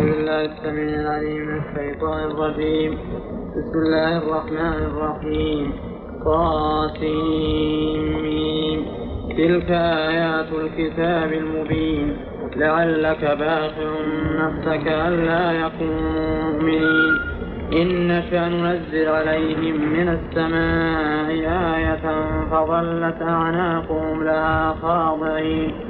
أعوذ بالله السميع العليم من الشيطان الرجيم. بسم الله الرحمن الرحيم. قاسم تلك آيات الكتاب المبين. لعلك باخع نفسك ألا يكونوا مؤمنين إن ننزل عليهم من السماء آية فظلت أعناقهم لها خاضعين.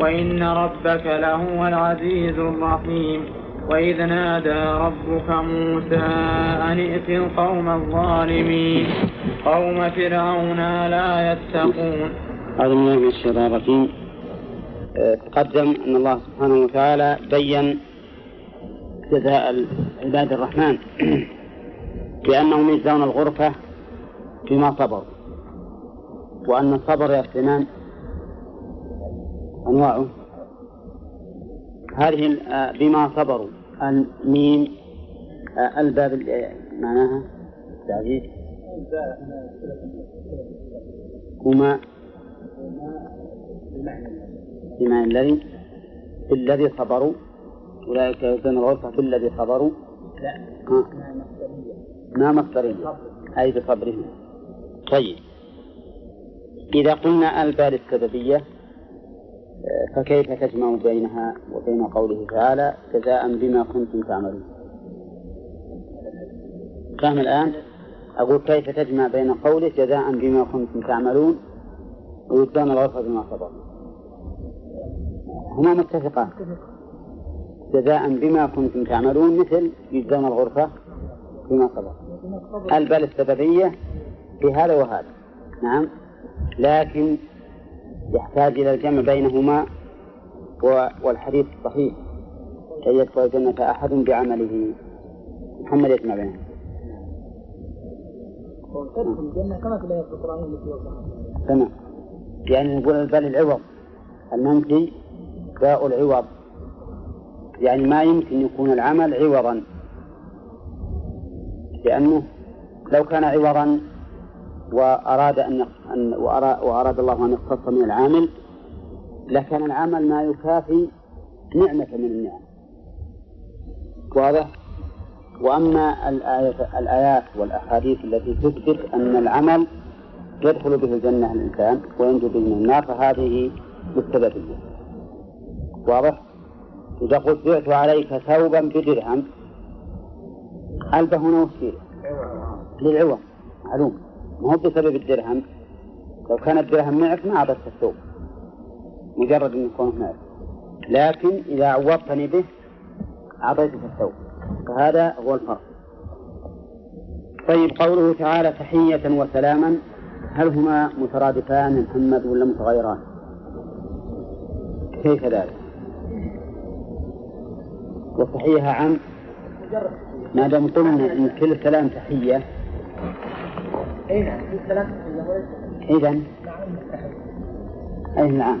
وإن ربك لهو العزيز الرحيم. وإذ نادى ربك موسى أن ائت القوم الظالمين. قوم فرعون لا يتقون. أعوذ بالله من الشيطان الرجيم. تقدم أن الله سبحانه وتعالى بين جزاء عباد الرحمن بأنهم يجزون الغرفة بما صبروا وأن الصبر يا سليمان أنواعه. هذه بما صبروا. الميم الباب معناها؟ تعزيز هما بمعنى الذي في الذي صبروا. أولئك يؤتون الغرفة في الذي صبروا. لا ما مصدرية أي بصبرهم. طيب. إذا قلنا البال السببية فكيف تجمع بينها وبين قوله تعالى جزاء بما كنتم تعملون؟ فهم الآن؟ أقول كيف تجمع بين قوله جزاء بما كنتم تعملون ويجزون الغرفة بما صبروا هما متفقان. جزاء بما كنتم تعملون مثل يجزون الغرفة بما صبروا البل السببية في هذا وهذا؟ نعم. لكن يحتاج إلى الجمع بينهما والحديث صحيح. كي يدخل الجنة أحد بعمله. محمد يسمع بينهم تمام. يعني نقول البال العوض. المنفي باء العوض. يعني ما يمكن يكون العمل عوضا. لأنه لو كان عوضا وأراد أن وأراد الله أن يختص من العامل لكان العمل ما يكافي نعمة من النعم. واضح؟ وأما الآيات والأحاديث التي تثبت أن العمل يدخل به الجنة الإنسان وينجو به من النار فهذه بالسببية واضح؟ إذا قلت بعت عليك ثوبا بدرهم ألف هنا وسيلة للعوض. معلوم. ما هو بسبب الدرهم؟ لو كان الدرهم معك ما أعطيت الثوب مجرد أن يكون معك لكن إذا عوضتني به أعطيتك الثوب فهذا هو الفرق. طيب قوله تعالى تحية وسلاما هل هما مترادفان محمد ولا متغيران؟ كيف ذلك؟ وتحية عام ما دام قلنا إن كل سلام تحية. اي نعم كل سلام تحية. اذا أي نعم.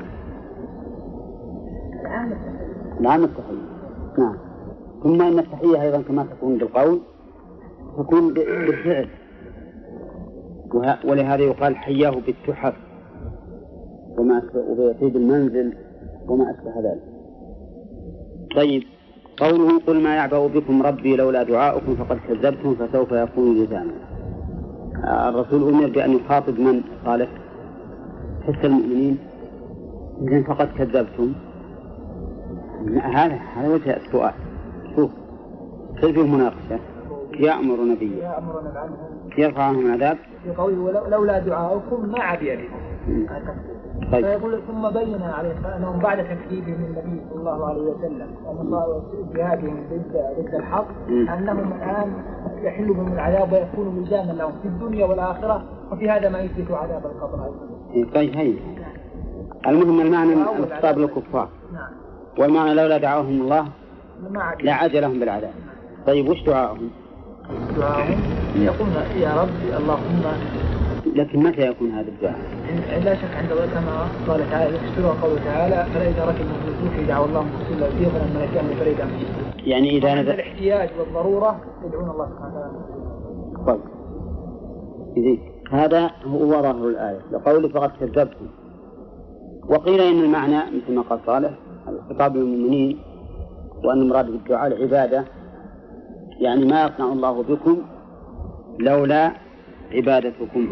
العام التحية. نعم. ثم إن التحية أيضا كما تكون بالقول تكون بالفعل. ولهذا يقال حياه بالتحف. وما وبيطيب المنزل وما أشبه ذلك. طيب قوله قل ما يعبأ بكم ربي لولا دعاؤكم فقد كذبتم فسوف يكون لزاما الرسول أمر بأن يخاطب من؟ صالح حس المؤمنين إذن فقد كذبتم. هذا هذا وجه السؤال. شوف كيف مناقشة؟ يأمر نبيه. يرفع عنهم العذاب في قوله لولا دعاؤكم ما عبي بكم طيب. فيقول ثم بين عليه انهم بعد تكذيبهم النبي صلى الله عليه وسلم وجهادهم ضد ضد الحق أنهم الآن يحل بهم العذاب ويكون لزاما لهم في الدنيا والآخرة وفي هذا ما يثبت عذاب القبر أيضا. طيب هي. المهم المعنى الخطاب للكفار. نعم. والمعنى لولا دعاهم الله لا عجلهم بالعذاب. طيب وش دعاءهم؟ دعاهم يقولون يا رب اللهم لكن متى يكون هذا الدعاء؟ لا شك عند كما قال تعالى يفسرها قوله تعالى ركبوا في الفلك دعوا الله مخلصين له الدين فلما نجاهم فريدا يعني إذا نزل الاحتياج والضرورة يدعون الله سبحانه وتعالى. طيب. هذا هو ظاهر الآية لقوله فقد كذبتم وقيل إن المعنى مثل ما قال صالح الخطاب للمؤمنين وأن المراد بالدعاء العبادة يعني ما يصنع الله بكم لولا عبادتكم.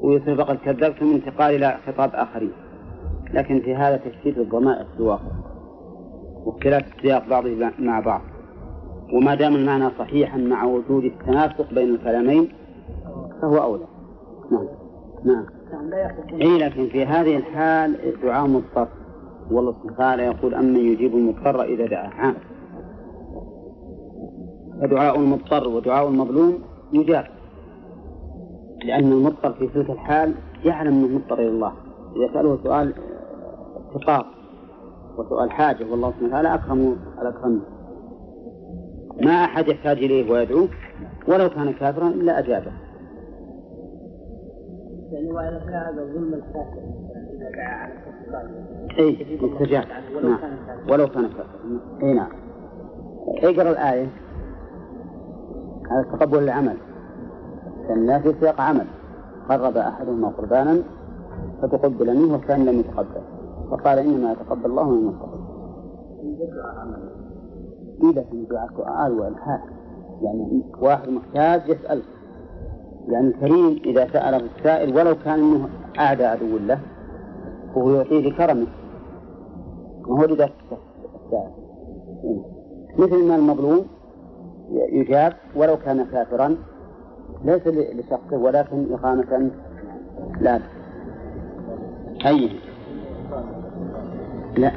ويصير فقد كذبتم انتقال إلى خطاب آخرين. لكن في هذا تشتيت الضمائر في الواقع. واختلاف السياق بعضه مع بعض. وما دام المعنى صحيحا مع وجود التناسق بين الكلامين فهو أولى. نعم. نعم. اي لكن في هذه الحال دعاء مضطر والله سبحانه وتعالى يقول أمن يجيب المضطر إذا دعاه. عام فدعاء المضطر ودعاء المظلوم يجاب لأن المضطر في تلك الحال يعلم أنه مضطر إلى الله. إذا سأله سؤال افتقار وسؤال حاجة والله سبحانه وتعالى أكرم الأكرم. ما أحد يحتاج إليه ويدعوه ولو كان كافرا إلا أجابه. يعني وإذا كان ظلم الكافر إذا دعا على اي استجاب نعم. ولو كان كافرا اي نعم. اقرأ الآية. هذا تقبل العمل. لأن في سياق عمل. قرب أحدهما قربانا فتقبل منه والثاني لم يتقبل. فقال إنما يتقبل الله من المتقين. إيه لكن دعاء والحاح يعني واحد محتاج يسأل. يعني الكريم إذا سأله السائل ولو كان أنه أعدى عدو له وهو يعطيه لكرمه وهو لذلك السائل مثل ما المظلوم يجاب ولو كان كافرا ليس لشخصه ولكن إقامة لا. أي؟ لا.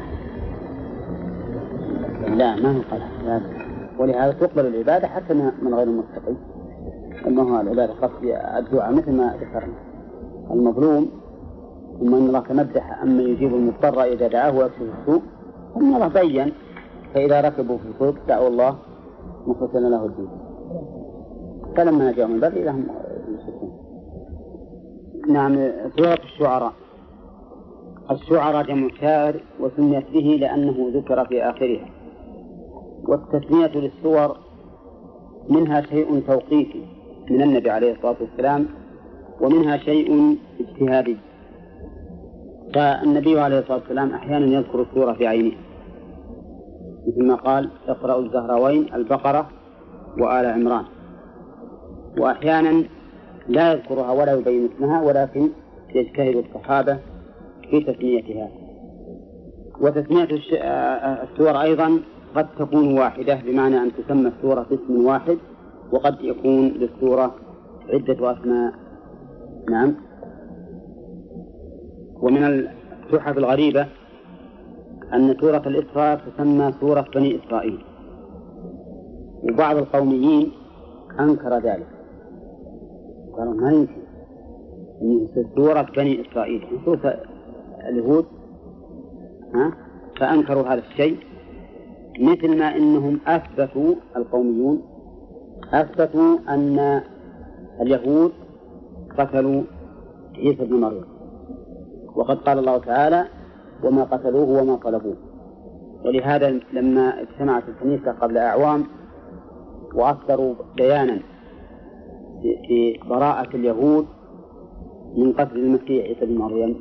لا ما هو لا ولهذا تقبل العبادة حتى من غير المتقي أما هو العبادة قصد الدعاء مثل ما ذكرنا. المظلوم ثم أن الله تمدح أما يجيب المضطر إذا دعاه ويكشف السوء أن الله بين فإذا ركبوا في الفلك دعوا الله مخلصين له الدين. فلما نجاهم البر إذا هم نعم سورة الشعراء. الشعراء جمع شاعر وسميت به لأنه ذكر في آخرها. والتسمية للسور منها شيء توقيفي من النبي عليه الصلاة والسلام ومنها شيء اجتهادي. فالنبي عليه الصلاة والسلام أحيانا يذكر السورة في عينه. مثل ما قال اقرأوا الزهروين البقرة وآل عمران. وأحيانا لا يذكرها ولا يبين اسمها ولكن يجتهد الصحابة في تسميتها. وتسمية السور أيضا قد تكون واحدة بمعنى أن تسمى السورة باسم واحد وقد يكون للسورة عدة أسماء. نعم. ومن التحف الغريبة أن سورة الإسراء تسمى سورة بني إسرائيل. وبعض القوميين أنكر ذلك. قالوا ما يمكن أن سورة بني إسرائيل. سورة اليهود ها فأنكروا هذا الشيء مثل ما أنهم أثبتوا القوميون أثبتوا أن اليهود قتلوا عيسى بن مريم. وقد قال الله تعالى وما قتلوه وما طلبوه. ولهذا لما اجتمعت الكنيسة قبل أعوام وأصدروا بيانا في براءة اليهود من قتل المسيح عيسى بن مريم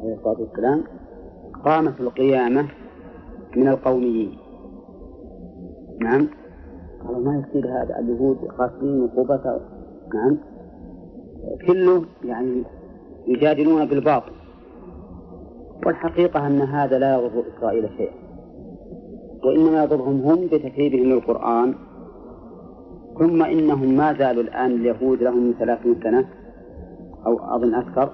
عليه الصلاة والسلام قامت القيامة من القوميين. نعم. قالوا ما يصير هذا؟ اليهود قاسمين عقوبته نعم. كله يعني يجادلون بالباطل. والحقيقة أن هذا لا يضر إسرائيل شيئا وإنما يضرهم هم بتكذيبهم للقرآن ثم إنهم ما زالوا الآن اليهود لهم من ثلاثين سنة أو أظن أكثر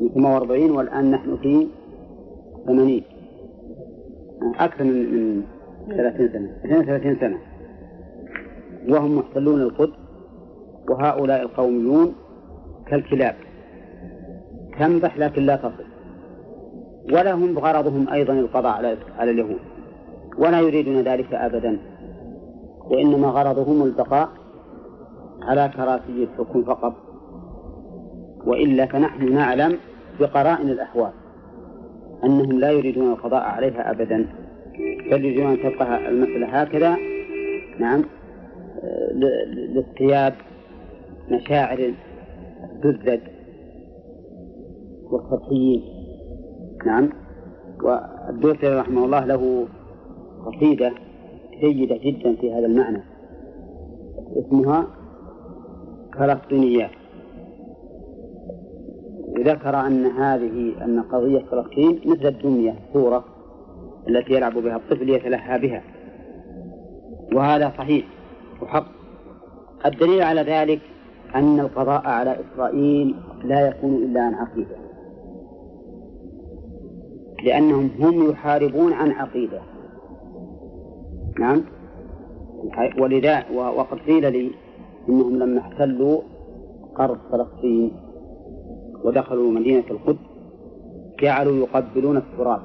من 48 والآن نحن في 80 أكثر من من 30 سنة 32 سنة. وهم محتلون القدس وهؤلاء القوميون كالكلاب. تنبح لكن لا تصل. ولهم غرضهم أيضا القضاء على على اليهود. ولا يريدون ذلك أبدا. وإنما غرضهم البقاء على كراسي الحكم فقط. وإلا فنحن نعلم بقرائن الأحوال أنهم لا يريدون القضاء عليها أبدا. بل يريدون أن تبقى المسألة هكذا. نعم. لاصطياد مشاعر الدزد والسطحيين نعم. والدوسري رحمه الله له قصيدة جيدة جدا في هذا المعنى. اسمها فلسطينيات. ذكر أن هذه أن قضية فلسطين مثل الدمية صورة التي يلعب بها الطفل يتلهى بها. وهذا صحيح وحق. الدليل على ذلك أن القضاء على إسرائيل لا يكون إلا عن عقيدة. لأنهم هم يحاربون عن عقيدة. نعم؟ ولذا وقد قيل لي إنهم لما احتلوا أرض فلسطين ودخلوا مدينة القدس جعلوا يقبلون التراب.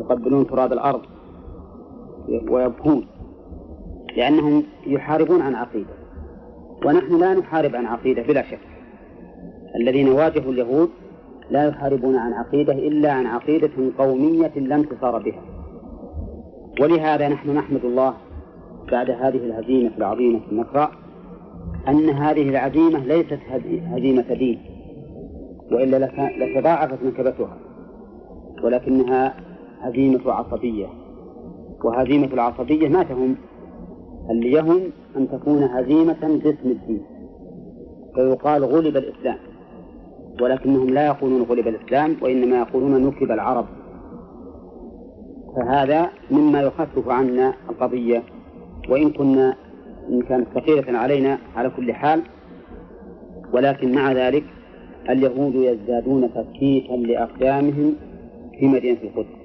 يقبلون تراب الأرض ويبكون لأنهم يحاربون عن عقيدة. ونحن لا نحارب عن عقيدة بلا شك. الذين واجهوا اليهود لا يحاربون عن عقيدة إلا عن عقيدة قومية لا انتصار بها. ولهذا نحن نحمد الله بعد هذه الهزيمة العظيمة في النصراء أن هذه العزيمة ليست هزيمة دين وإلا لتضاعفت نكبتها ولكنها هزيمة عصبية. وهزيمة العصبية ما تهم؟ اللي يهم أن تكون هزيمة باسم الدين. فيقال غلب الإسلام. ولكنهم لا يقولون غلب الإسلام وإنما يقولون نكب العرب. فهذا مما يخفف عنا القضية. وإن كنا إن كانت ثقيلة علينا على كل حال ولكن مع ذلك اليهود يزدادون تفكيكا لأقدامهم في مدينة القدس.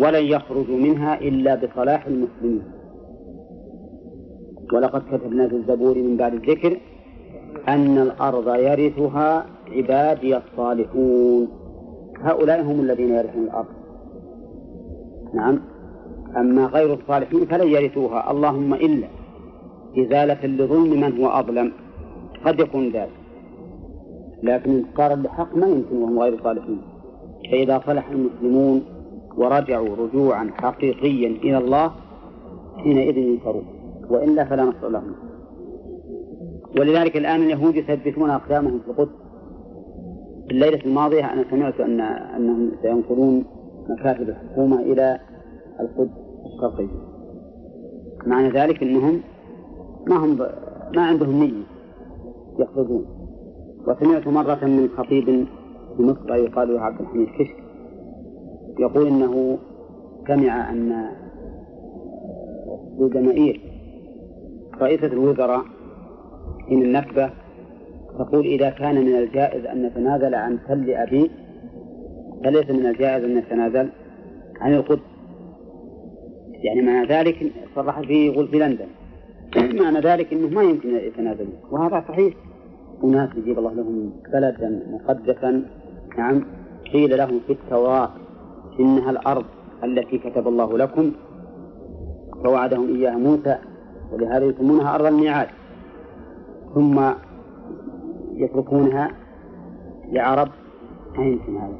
ولن يخرجوا منها إلا بصلاح المسلمين. ولقد كتبنا في الزبور من بعد الذكر أن الأرض يرثها عبادي الصالحون. هؤلاء هم الذين يرثون الأرض. نعم. أما غير الصالحين فلن يرثوها. اللهم إلا إزالة لظلم من هو أظلم. قد يكون ذلك. لكن انتصارا لحق ما يمكن وهم غير صالحين. فإذا صلح المسلمون ورجعوا رجوعا حقيقيا إلى الله حينئذ ينصرون وإلا فلا نصر لهم. ولذلك الآن اليهود يثبتون أقدامهم في القدس. في الليلة الماضية أنا سمعت أن أنهم سينقلون مكاتب الحكومة إلى القدس الشرقية معنى ذلك أنهم ما هم ب... ما عندهم نية يخرجون وسمعت مرة من خطيب في مصر يقال له عبد الحميد كشك يقول إنه سمع أن الجماهير رئيسة الوزراء حين النكبة تقول إذا كان من الجائز أن نتنازل عن تل أبي فليس من الجائز أن نتنازل عن القدس. يعني معنى ذلك صرح فيه يقول في لندن. معنى ذلك أنه ما يمكن يتنازلون وهذا صحيح. أناس يجيب الله لهم بلدا مقدسا. نعم. قيل لهم في التوراة إنها الأرض التي كتب الله لكم. فوعدهم إياها موسى ولهذا يسمونها أرض الميعاد. ثم يتركونها لعرب ما يمكن هذا.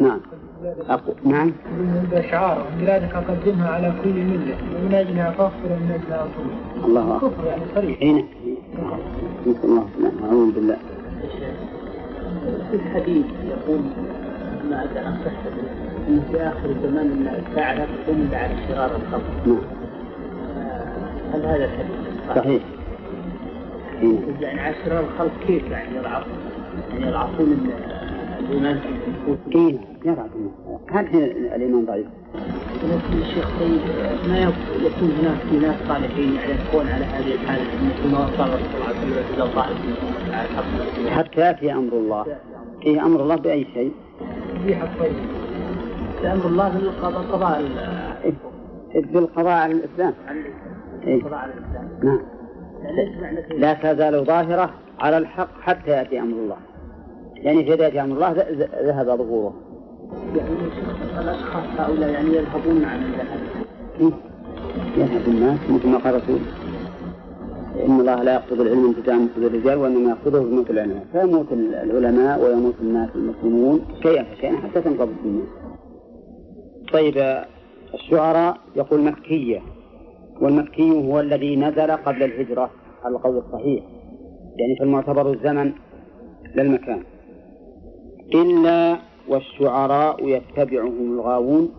نعم. أقول نعم. شعار بلادك أقدمها على كل ملة. ومن أجلها فاغفر ومن أجلها أطول الله أكبر. كفر يعني صريح. حين نسأل الله أعوذ بالله. في الحديث يقول ما صحته أنه في آخر الزمان أن الساعة لا تقوم إلا على شرار الخلق نعم هل هذا الحديث صحيح. يعني على شرار الخلق كيف يعني يضعفون؟ يعني يضعفون الإيمان في يرعى هل حين الإيمان ضعيف؟ ولكن الشيخ طيب ما يكون هناك في ناس صالحين يعني يكون على هذه الحالة؟ مثل ما وصل الرسول صلى الله عليه وسلم حتى يأتي أمر الله. فيه أمر الله بأي شيء؟ في حق طيب أمر الله بالقضاء قضاء بالقضاء على الإسلام. إيه. القضاء على الإسلام. نعم. لا تزال ظاهرة على الحق حتى يأتي أمر الله. يعني إذا يأتي أمر الله ذهب ظهوره. يعني الأشخاص هؤلاء يعني يذهبون عن الذهب. يذهب الناس مثل ما قال الرسول إن الله لا يقصد العلم انتزاعا من الرجال وإنما يقصده بموت العلماء. فيموت العلماء ويموت الناس المسلمون شيئا فشيئا حتى تنقضي الدنيا. طيب الشعراء يقول مكية. والمكي هو الذي نزل قبل الهجرة على القول الصحيح. يعني فالمعتبر الزمن للمكان. إلا والشعراء يتبعهم الغاوون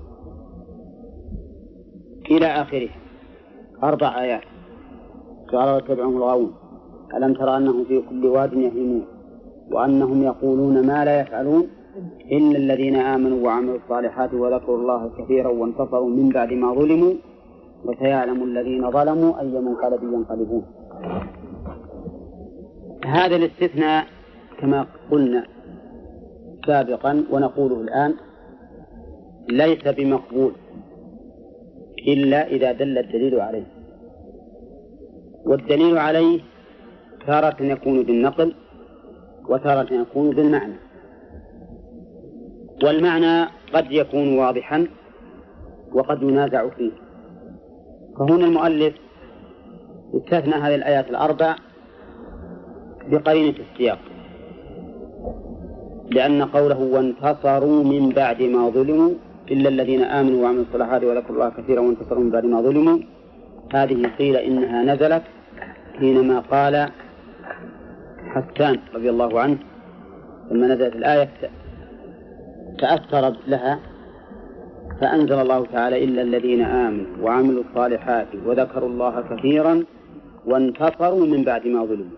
إلى آخره. أربع آيات. الشعراء يتبعهم الغاوون. ألم ترى أنهم في كل واد يهيمون؟ وأنهم يقولون ما لا يفعلون؟ إلا الذين آمنوا وعملوا الصالحات وذكروا الله كثيرا وانتصروا من بعد ما ظلموا. وسيعلم الذين ظلموا أي منقلب ينقلبون. هذا الاستثناء كما قلنا سابقا ونقوله الآن ليس بمقبول إلا إذا دل الدليل عليه. والدليل عليه تارة يكون بالنقل وتارة يكون بالمعنى. والمعنى قد يكون واضحا وقد ينازع فيه. فهنا المؤلف استثنى هذه الآيات الأربع بقرينة السياق. لأن قوله وانتصروا من بعد ما ظلموا إلا الذين آمنوا وعملوا الصالحات وذكروا الله كثيرا وانتصروا من بعد ما ظلموا هذه قيل إنها نزلت حينما قال حسان رضي الله عنه لما نزلت الآية تأثر لها فأنزل الله تعالى إلا الذين آمنوا وعملوا الصالحات وذكروا الله كثيرا وانتصروا من بعد ما ظلموا.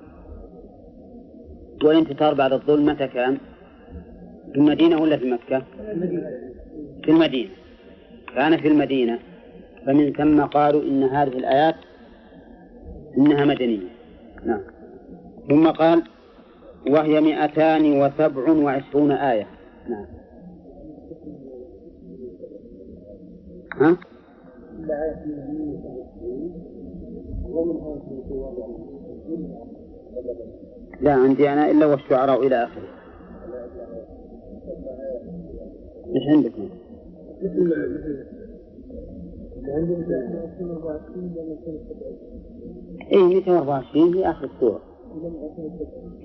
والانتصار بعد الظلم متى كان؟ في المدينة ولا في مكة؟ في المدينة. كان في المدينة. فمن ثم قالوا إن هذه الآيات إنها مدنية. نعم. ثم قال وهي مئتان وسبع وعشرون آية. نعم. ها؟ لا عندي أنا إلا والشعراء إلى آخره. إيش عندك؟ إيه 224 في آخر السورة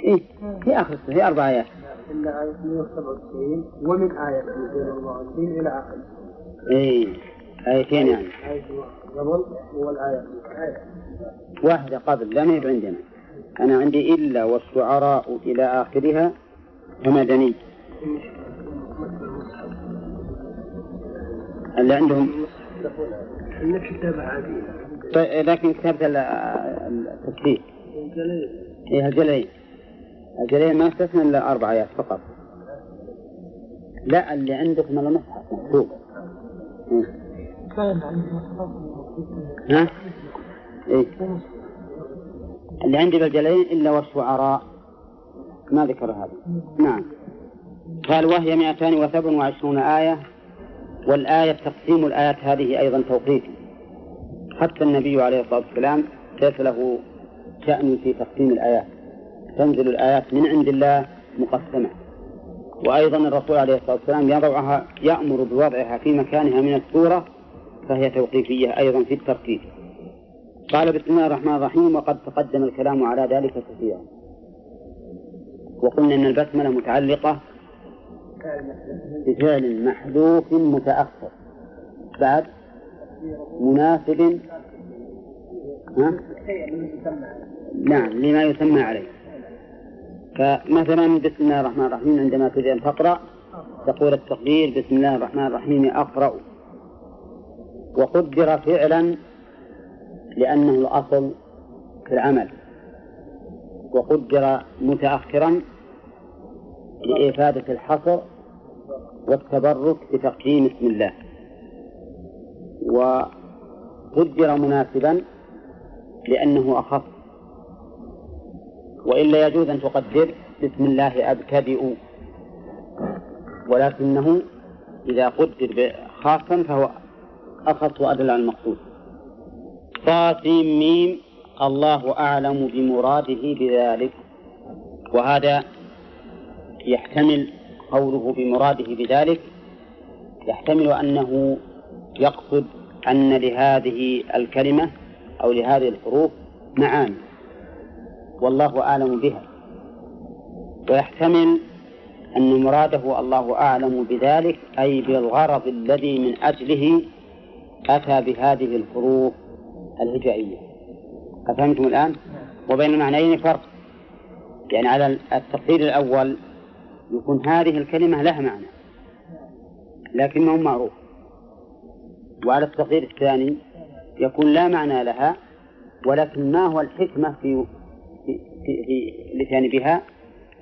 إيه في آخر السورة في أربع آيات. إلا آية 197 ومن آية 224 إلى آخر إيه. آيتين يعني. آية قبل والآية واحدة قبل لا ما عندنا أنا عندي إلا والشعراء إلى آخرها ومدني. اللي عندهم؟ طيب لكن كتابة التكفير إيه الجليل. الجليل ما استثنى إلا أربع آيات فقط. لا اللي عندكم الله مصحف مكتوب. ها؟ إيه؟ اللي عندي بالجلالين إلا والشعراء. ما ذكر هذا. نعم. قال وهي 227 آية. والآية تقسيم الآيات هذه أيضا توقيفي حتى النبي عليه الصلاة والسلام ليس له شأن في تقسيم الآيات؟ تنزل الآيات من عند الله مقسمة. وأيضا الرسول عليه الصلاة والسلام يضعها يأمر بوضعها في مكانها من السورة فهي توقيفية أيضا في الترتيب. قال بسم الله الرحمن الرحيم وقد تقدم الكلام على ذلك كثيرا. وقلنا أن البسملة متعلقة بفعل محذوف متأخر. بعد مناسب ها؟ نعم لما يسمى عليه. فمثلا بسم الله الرحمن الرحيم عندما تريد أن تقرأ تقول التقدير بسم الله الرحمن الرحيم أقرأ. وقدر فعلا لأنه الأصل في العمل وقدر متأخرا لإفادة الحصر والتبرك بتقديم اسم الله وقدر مناسبا لأنه أخف وإلا يجوز أن تقدر بسم الله أبتدئ ولكنه إذا قدر خاصا فهو أخص وأدل على المقصود. طاسيم ميم الله أعلم بمراده بذلك. وهذا يحتمل قوله بمراده بذلك. يحتمل أنه يقصد أن لهذه الكلمة أو لهذه الحروف معاني. والله أعلم بها. ويحتمل أن مراده الله أعلم بذلك أي بالغرض الذي من أجله أتى بهذه الحروف الهجائية. أفهمتم الآن؟ وبين المعنيين فرق. يعني على التقدير الأول يكون هذه الكلمة لها معنى لكنه معروف. وعلى التقدير الثاني يكون لا معنى لها ولكن ما هو الحكمة في في, في, في الاتيان بها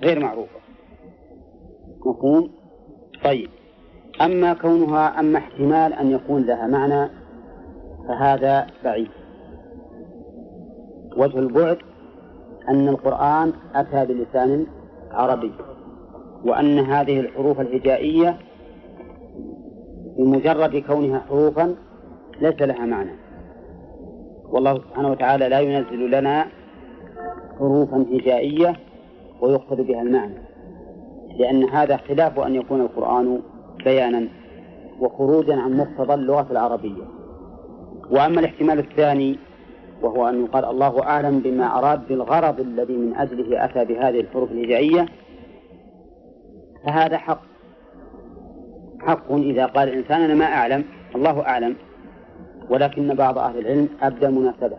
غير معروفة. مفهوم؟ طيب. أما كونها أما احتمال أن يكون لها معنى فهذا بعيد. وجه البعد أن القرآن أتى بلسان عربي وأن هذه الحروف الهجائية بمجرد كونها حروفا ليس لها معنى. والله سبحانه وتعالى لا ينزل لنا حروفا هجائية ويقصد بها المعنى لأن هذا خلاف أن يكون القرآن بيانا وخروجا عن مقتضى اللغة العربية. وأما الاحتمال الثاني وهو أن يقال الله أعلم بما أراد بالغرض الذي من أجله أتى بهذه الحروف الهجائية فهذا حق. حق إذا قال الإنسان أنا ما أعلم الله أعلم ولكن بعض أهل العلم أبدى مناسبة.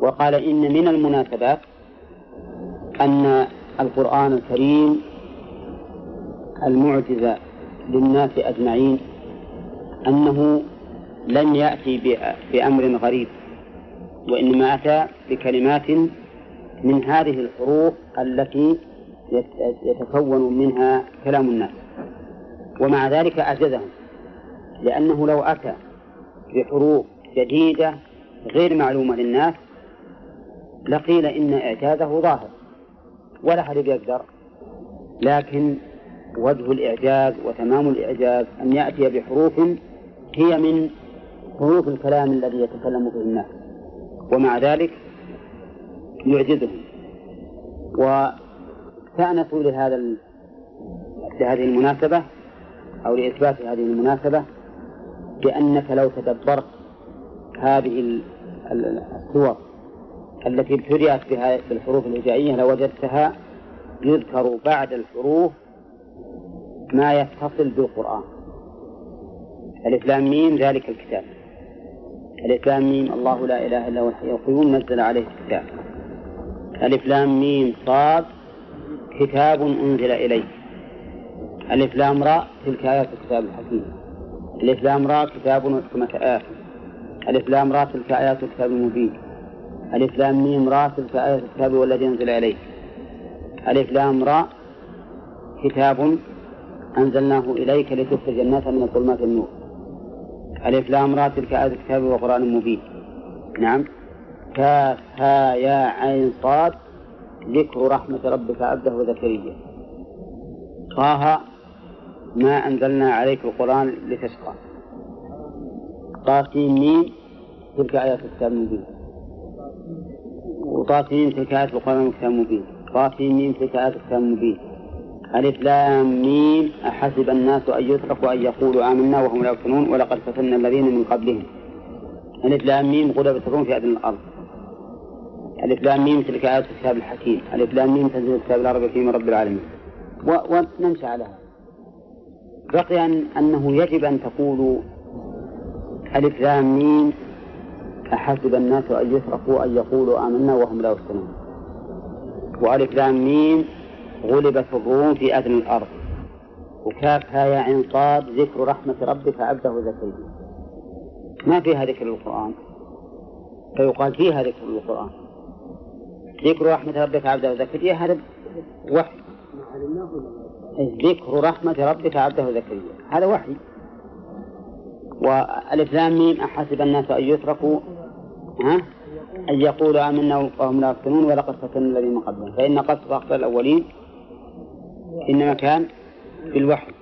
وقال إن من المناسبات أن القرآن الكريم المعجزة للناس أجمعين أنه لم يأتي بأمر غريب وإنما أتى بكلمات من هذه الحروف التي يتكون منها كلام الناس ومع ذلك أعجزهم لأنه لو أتى بحروف جديدة غير معلومة للناس لقيل إن إعجازه ظاهر ولا أحد يقدر لكن وجه الإعجاز وتمام الإعجاز أن يأتي بحروف هي من حروف الكلام الذي يتكلم به الناس. ومع ذلك يعجزهم. واستأنسوا لهذا لهذه المناسبة أو لإثبات هذه المناسبة بأنك لو تدبرت هذه السور التي ابتدأت بها بالحروف الهجائية لوجدتها يذكر بعد الحروف ما يتصل بالقرآن. ألف لام ميم ذلك الكتاب. ألف لام ميم الله لا إله إلا هو الحي القيوم نزل عليه الكتاب. ألف لام ميم صاد كتاب أنزل إليك ألف لام راء تلك آيات الكتاب الحكيم. ألف لام راء كتاب وحكمة آيات ألف لام راء تلك آيات الكتاب المبين. ألف لام ميم راء تلك آيات الكتاب والذي أنزل إليك ألف لام راء كتاب أنزلناه إليك لتخرج الناس من الظلمات النور. ألف لام راء تلك آيات الكتاب وقرآن مبين. نعم. كاف ها يا عين صاد. ذكر رحمة ربك عبده زكريا طه ما أنزلنا عليك القرآن لتشقى. طاسين ميم تلك آيات الكتاب المبين. وطاسين تلك آيات القرآن الكتاب المبين. طاسين ميم تلك آيات الكتاب المبين. ألف لام ميم. أحسب الناس أن يتركوا أن يقولوا آمنا وهم لا يفتنون ولقد فتنا الذين من قبلهم. ألف لام ميم الروم في أدنى الأرض. ألف لام ميم تلك آيات الكتاب الحكيم. ألف لام ميم تنزيل الكتاب العربي من رب العالمين. ونمشي على بقي أن أنه يجب أن تقولوا ألف لام ميم. أحسب الناس أن يتركوا أن يقولوا آمنا وهم لا يفتنون. وألف لام ميم غلبت الروم في أدنى الأرض. وكافها يا عين صاد ذكر رحمة ربك عبده زكريا. ما فيها ذكر القرآن. فيقال فيها ذكر القرآن. ذكر رحمة ربك عبده زكريا هذا وحي. ذكر رحمة ربك عبده زكريا هذا وحي. والإف لام ميم أحسب الناس أن يتركوا ها؟ أن يقولوا آمنا وهم لا يفتنون ولقد فتنا الذين قبلهم. فإن قصد أخطاء الأولين. إنما كان بالوحي.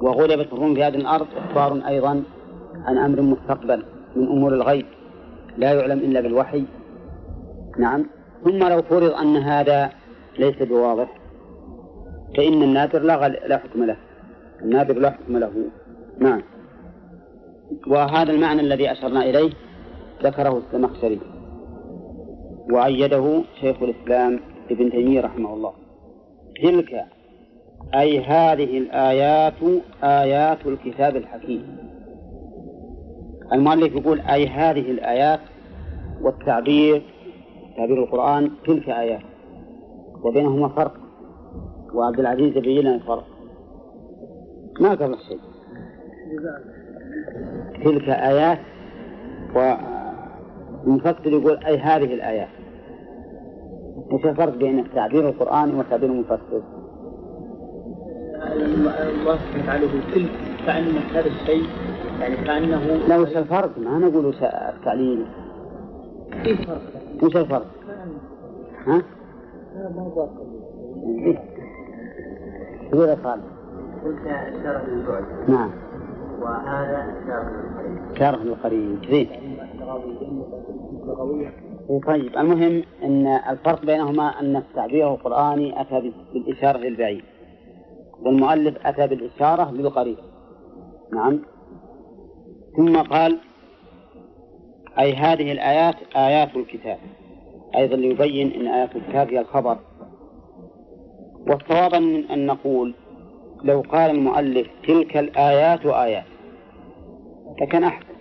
وغلبت الروم في هذه الأرض إخبار أيضا عن أمر مستقبل من أمور الغيب. لا يعلم إلا بالوحي. نعم. ثم لو فرض أن هذا ليس بواضح فإن النادر لا. لا حكم له. النادر لا حكم له. نعم. وهذا المعنى الذي أشرنا إليه ذكره الزمخشري وأيده شيخ الإسلام ابن تيمية رحمه الله. تلك أي هذه الآيات آيات الكتاب الحكيم. المؤلف يقول أي هذه الآيات والتعبير تعبير القرآن تلك آيات وبينهما فرق وعبد العزيز يبين لنا الفرق. ما قبل شيء تلك آيات والمفسر يقول أي هذه الآيات. إيش الفرق بين التعبير القرآني والتعبير المفسر؟ الله سبحانه وتعالى تلك كأن هذا الشيء يعني كأنه لا وش الفرق؟ ما نقول التعليل في فرق وش الفرق؟ ها؟ يقول قال قلت إشارة للبعد نعم وهذا إشارة للقريب إشارة للقريب زين طيب المهم أن الفرق بينهما أن التعبير القرآني أتى بالإشارة للبعيد والمؤلف أتى بالإشارة للقريب نعم. ثم قال أي هذه الآيات آيات الكتاب أيضا ليبين أن آيات الكتاب هي الخبر. والصواب أن نقول لو قال المؤلف تلك الآيات آيات لكان أحسن.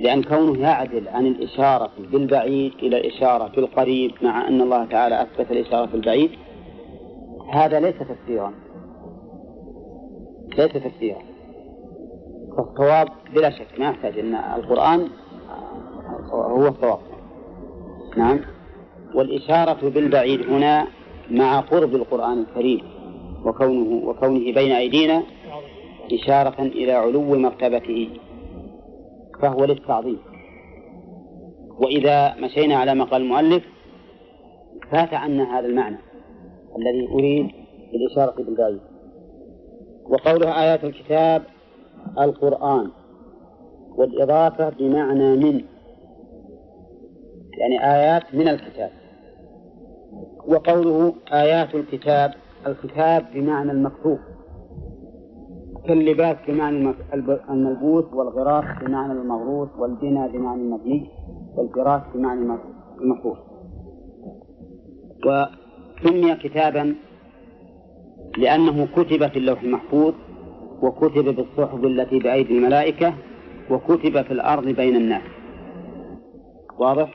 لأن كونه يعدل عن الإشارة بالبعيد إلى الإشارة بالقريب مع أن الله تعالى أثبت الإشارة في البعيد هذا ليس تفسيرا. ليس تفسيرا. فالصواب بلا شك ما يحتاج أن القرآن هو الصواب. نعم. والإشارة بالبعيد هنا مع قرب القرآن الكريم وكونه وكونه بين أيدينا إشارة إلى علو مرتبته. فهو للتعظيم. وإذا مشينا على ما قال المؤلف فات عنا هذا المعنى الذي أريد بالإشارة بالبعيد وقولها آيات الكتاب القرآن والإضافة بمعنى من يعني آيات من الكتاب. وقوله آيات الكتاب الكتاب بمعنى المكتوب. كاللباس بمعنى الملبوس والغراس بمعنى المغروس والبناء بمعنى المبني والفراش بمعنى المفروش. وسمي كتابا لأنه كتب في اللوح المحفوظ وكتب بالصحف التي بأيدي الملائكة وكتب في الأرض بين الناس. واضح؟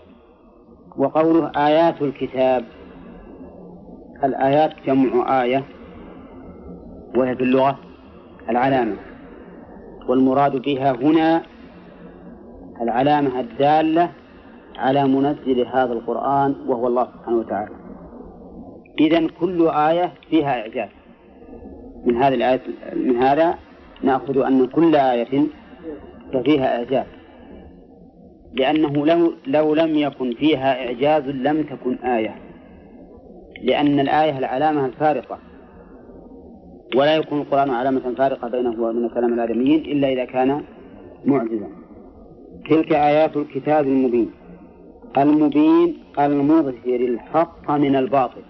وقوله آيات الكتاب الآيات جمع آية وهي في اللغة. العلامة والمراد بها هنا العلامة الدالة على منزل هذا القرآن وهو الله سبحانه وتعالى. إذا كل آية فيها إعجاز. من هذه الآية من هذا نأخذ أن كل آية فيها إعجاز. لأنه لو لو لم يكن فيها إعجاز لم تكن آية. لأن الآية العلامة الفارقة. ولا يكون القرآن علامة فارقة بينه وبين كلام الآدميين إلا إذا كان معجزا. تلك آيات الكتاب المبين. المبين المظهر الحق من الباطل.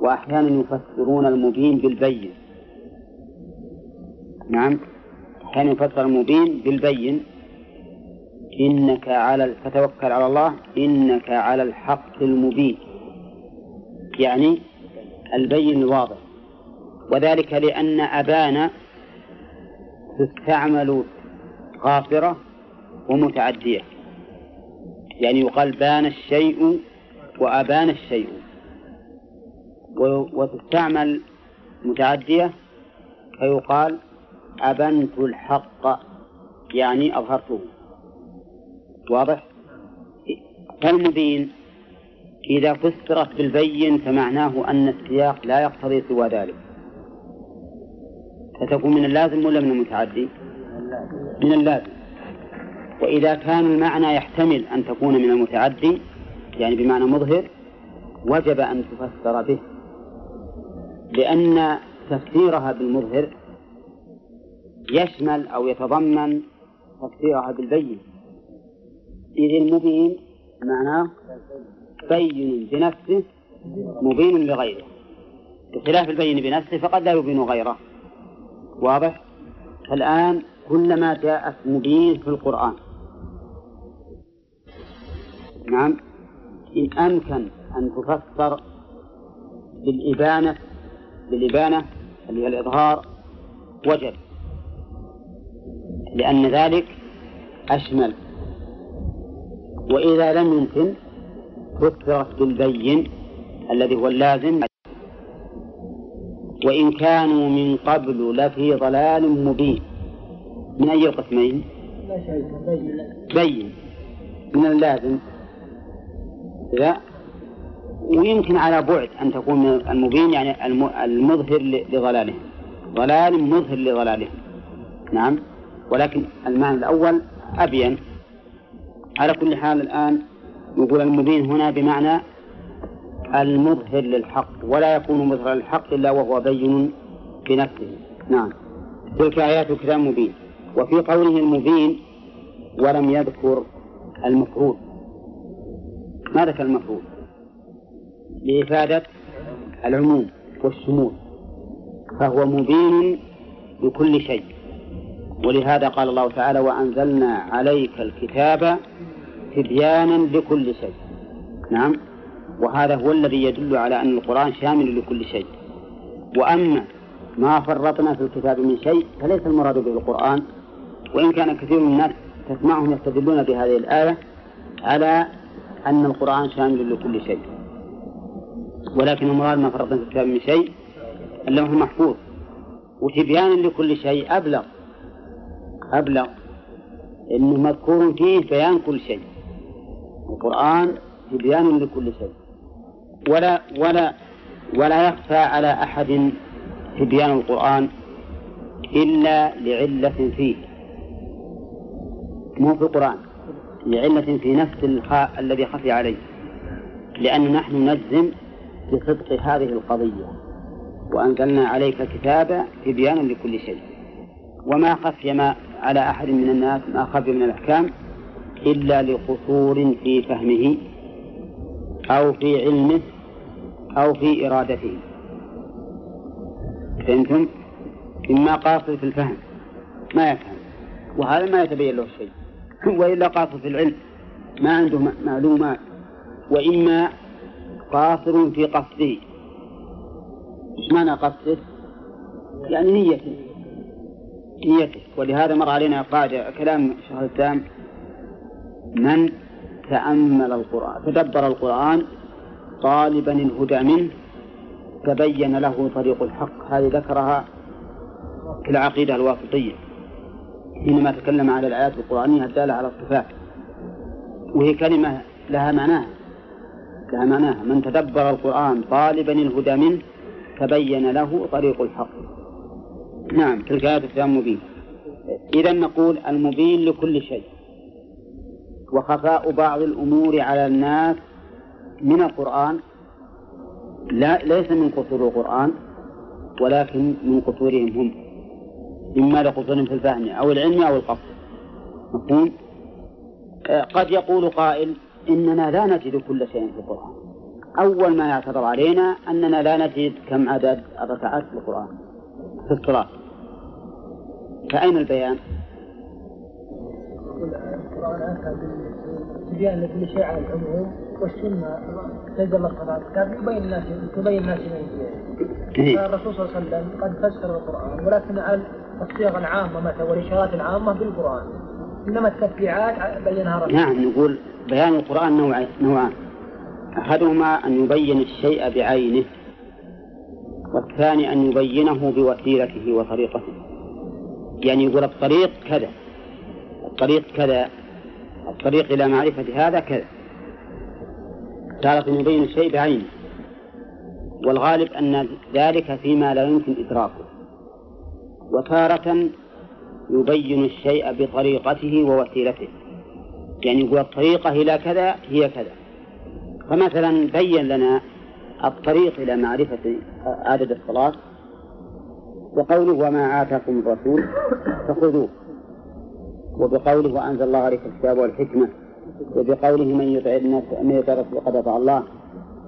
وأحيانا يفسرون المبين بالبين. نعم. أحيانا يفسر المبين بالبين. إنك على فتوكل على الله. إنك على الحق المبين. يعني البين الواضح وذلك لأن أبان تستعمل غافرة ومتعدية. يعني يقال بان الشيء وأبان الشيء. وتستعمل متعدية فيقال أبنت الحق يعني أظهرته. واضح؟ فالمبين إذا فسرت بالبين فمعناه أن السياق لا يقتضي سوى ذلك. فتكون من اللازم ولا من المتعدي؟ من اللازم. وإذا كان المعنى يحتمل أن تكون من المتعدي يعني بمعنى مظهر وجب أن تفسر به. لأن تفسيرها بالمظهر يشمل أو يتضمن تفسيرها بالبين. إذ المبين معناه بين بنفسه مبين لغيره. بخلاف البين بنفسه فقد لا يبين غيره. واضح؟ الآن كلما جاءت مبين في القرآن. نعم. إن أمكن أن تفسر بالإبانة بالإبانة اللي هي الإظهار وجب لأن ذلك أشمل. وإذا لم يمكن فسرت بالبين الذي هو اللازم. وإن كانوا من قبل لفي ضلال مبين. من أي القسمين؟ بين. من اللازم؟ لا. ويمكن على بعد أن تكون المبين يعني المظهر لضلالهم ضلال مظهر لضلالهم نعم. ولكن المعنى الأول أبين. على كل حال الآن نقول المبين هنا بمعنى المظهر للحق ولا يكون مظهر للحق إلا وهو بين بنفسه نعم. تلك آيات كتاب مبين وفي قوله المبين ولم يذكر المفروض. ما ذكر المفروض؟ لإفادة العموم والشمول. فهو مبين بكل شيء. ولهذا قال الله تعالى وأنزلنا عليك الكتاب تبيانا لكل شيء. نعم. وهذا هو الذي يدل على أن القرآن شامل لكل شيء. وأما ما فرطنا في الكتاب من شيء فليس المراد به القرآن. وإن كان كثير من الناس تسمعهم يستدلون بهذه الآية على أن القرآن شامل لكل شيء. ولكن المراد ما فرطنا في الكتاب من شيء اللوح المحفوظ. وتبيانا لكل شيء أبلغ. أبلغ. إنه مذكور فيه بيان كل شيء. القرآن تبيان لكل شيء. ولا ولا ولا يخفى على أحد تبيان القرآن إلا لعلة فيه مو في القرآن لعلة في نفس الخاء الذي خفي عليه. لأن نحن نجزم بصدق هذه القضية وأنزلنا عليك كتابا تبيانا لكل شيء. وما خفي ما على أحد من الناس ما خفي من الأحكام إلا لقصور في فهمه أو في علمه أو في إرادته. فهمتم؟ إما قاصر في الفهم ما يفهم. وهذا ما يتبين له شيء وإلا قاصر في العلم ما عنده معلومات. وإما قاصر في قصده. إيش معنى قصده؟ يعني نيته. نيته. ولهذا مر علينا قاعدة كلام شهر التام من تأمل القرآن تدبر القرآن طالبا الهدى منه تبين له طريق الحق. هذه ذكرها في العقيدة الواسطية. حينما تكلم على الآيات القرآنية الدالة على الصفات. وهي كلمة لها معناها لها معناها من تدبر القرآن طالبا الهدى منه تبين له طريق الحق. نعم تلك آيات الكلام مبين إذا نقول المبين لكل شيء. وخفاء بعض الأمور على الناس من القرآن لا ليس من قصور القرآن ولكن من قصورهم هم إما لقصورهم في الفهم أو العلم أو القصد مفهوم؟ آه، قد يقول قائل إننا لا نجد كل شيء في القرآن أول ما يعترض علينا أننا لا نجد كم عدد الركعات في القرآن في الصلاة فأين البيان؟ القرآن أتى بالتبيان لكل شيء على العموم والسنة تنزل الصلاة كان يبين الناس تبين الناس ما الرسول صلى الله عليه وسلم قد فسر القرآن ولكن الصيغ العامة مثلا والإشارات العامة بالقرآن. إنما التفريعات بينها رسول نعم نقول بيان القرآن نوعان. أحدهما أن يبين الشيء بعينه والثاني أن يبينه بوسيلته وطريقته. يعني يقول الطريق كذا. الطريق كذا الطريق إلى معرفة هذا كذا. تارة يبين الشيء بعينه. والغالب أن ذلك فيما لا يمكن إدراكه. وتارة يبين الشيء بطريقته ووسيلته. يعني يقول الطريقة إلى كذا هي كذا. فمثلا بين لنا الطريق إلى معرفة عدد الصلاة بقوله وما آتاكم الرسول فخذوه. وبقوله وأنزل الله عليك الكتاب والحكمة وبقوله من يطع الناس من يطع الرسول فقد أطاع الله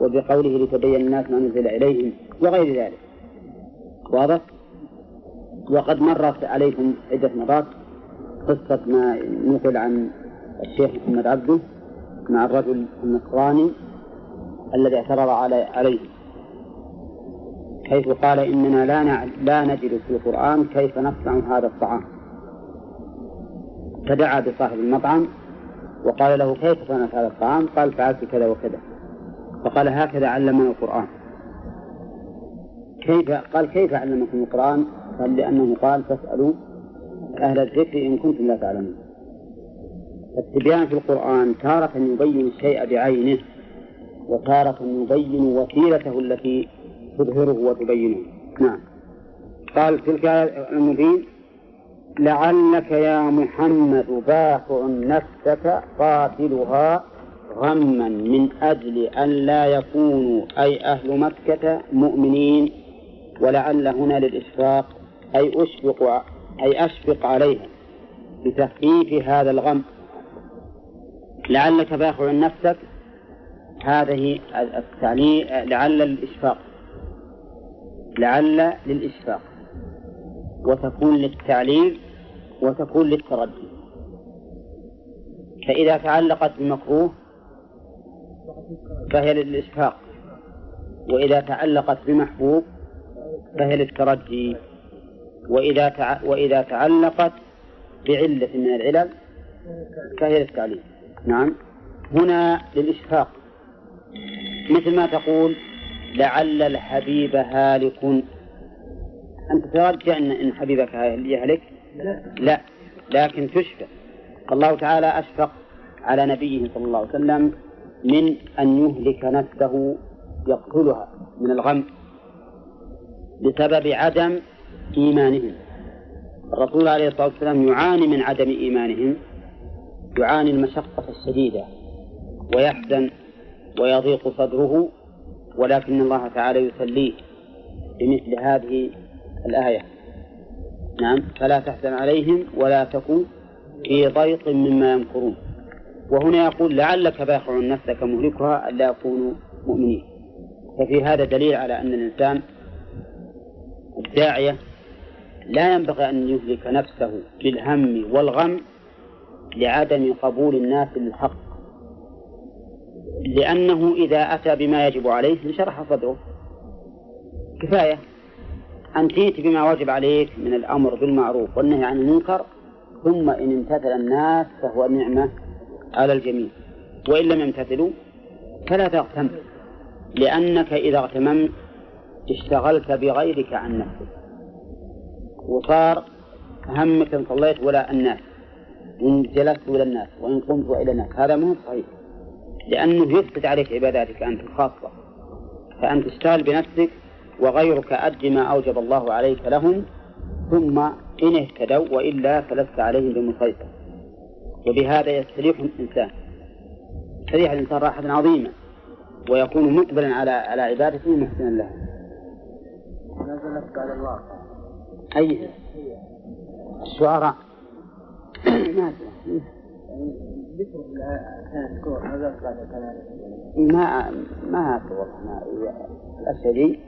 وبقوله لتبين الناس ما نزل إليهم وغير ذلك. واضح؟ وقد مرت عليكم عدة مرات قصة ما نقل عن الشيخ محمد عبده مع الرجل النصراني الذي اعترض عليه. حيث قال إننا لا لا نجد في القرآن كيف نصنع هذا الطعام. فدعا بصاحب المطعم وقال له كيف صنعت هذا الطعام؟ قال فعلت كذا وكذا. فقال هكذا علمنا القرآن. كيف قال كيف علمكم القرآن؟ قال لأنه قال فاسألوا أهل الذكر إن كنتم لا تعلمون. التبيان في القرآن تارة يبين الشيء بعينه وتارة يبين وسيلته التي تظهره وتبينه. نعم. قال تلك المبين. لعلك يا محمد باخع نفسك قاتلها غما من أجل أن لا يكونوا أي أهل مكة مؤمنين ولعل هنا للإشفاق أي أشفق أي أشفق عليها بتخفيف هذا الغم. لعلك باخع نفسك هذه التعليل لعل للإشفاق. لعل للإشفاق. وتكون للتعليل وتكون للتردي. فإذا تعلقت بمكروه فهي للإشفاق وإذا تعلقت بمحبوب فهي للترجي وإذا تع... وإذا تعلقت بعلة من العلل فهي للتعليل. نعم. هنا للإشفاق مثل ما تقول لعل الحبيب هالك أنت ترجع أن إن حبيبك يهلك؟ لا. لكن تشفق الله تعالى أشفق على نبيه صلى الله عليه وسلم من أن يهلك نفسه يقتلها من الغم بسبب عدم إيمانهم. الرسول عليه الصلاة والسلام يعاني من عدم إيمانهم يعاني المشقة الشديدة ويحزن ويضيق صدره ولكن الله تعالى يسليه بمثل هذه الآية. نعم. فلا تحزن عليهم ولا تكن في ضيق مما يمكرون. وهنا يقول لعلك باخع نفسك مهلكها ألا يكونوا مؤمنين. ففي هذا دليل على أن الإنسان الداعية لا ينبغي أن يهلك نفسه بالهم والغم لعدم قبول الناس للحق. لأنه إذا أتى بما يجب عليه انشرح صدره. كفاية. أن تيت بما وجب عليك من الأمر بالمعروف والنهي عن المنكر ثم إن امتثل الناس فهو نعمة على الجميع. وإن لم يمتثلوا فلا تغتم لأنك إذا اغتممت اشتغلت بغيرك عن نفسك. وصار همك إن صليت ولا الناس إن جلست ولا الناس وإن قمت إلى الناس. هذا مو صحيح. لأنه يثبت عليك عباداتك أنت الخاصة. فأنت تشتغل بنفسك وغيرك أد ما أوجب الله عليك لهم ثم إن اهتدوا وإلا فلست عليهم بمسيطر وبهذا يستريح الإنسان يستريح الإنسان راحة عظيمة ويكون مقبلا على على عبادته محسنا لها. نزلت بعد الواقع. أي الشعراء ما ذكر بعد كلام. ما ما أذكر والله الأشياء دي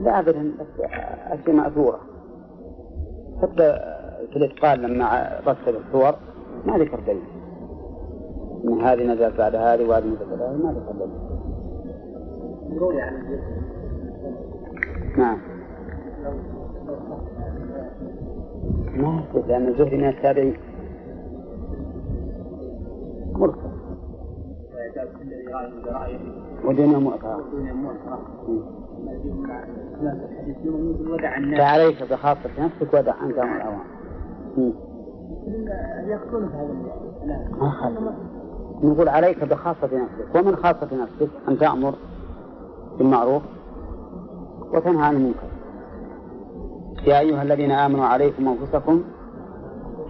لا أبدا بس أشياء مأثورة. حتى في الإتقان لما رتب الصور ما ذكر دليل. من هذه نزلت بعد هذه وهذه نزلت بعد هذه ما ذكر دليل. يعني نعم. ما لأن الزهري من التابعين. مرسل. ودنيا مؤثرة فعليك بخاصة نفسك ودع عنك من الأوان يقتلون هذا نقول عليك بخاصة نفسك. ومن خاصة نفسك؟ أن تأمر بالمعروف وتنهى عن المنكر. يا أيها الذين آمنوا عليكم أنفسكم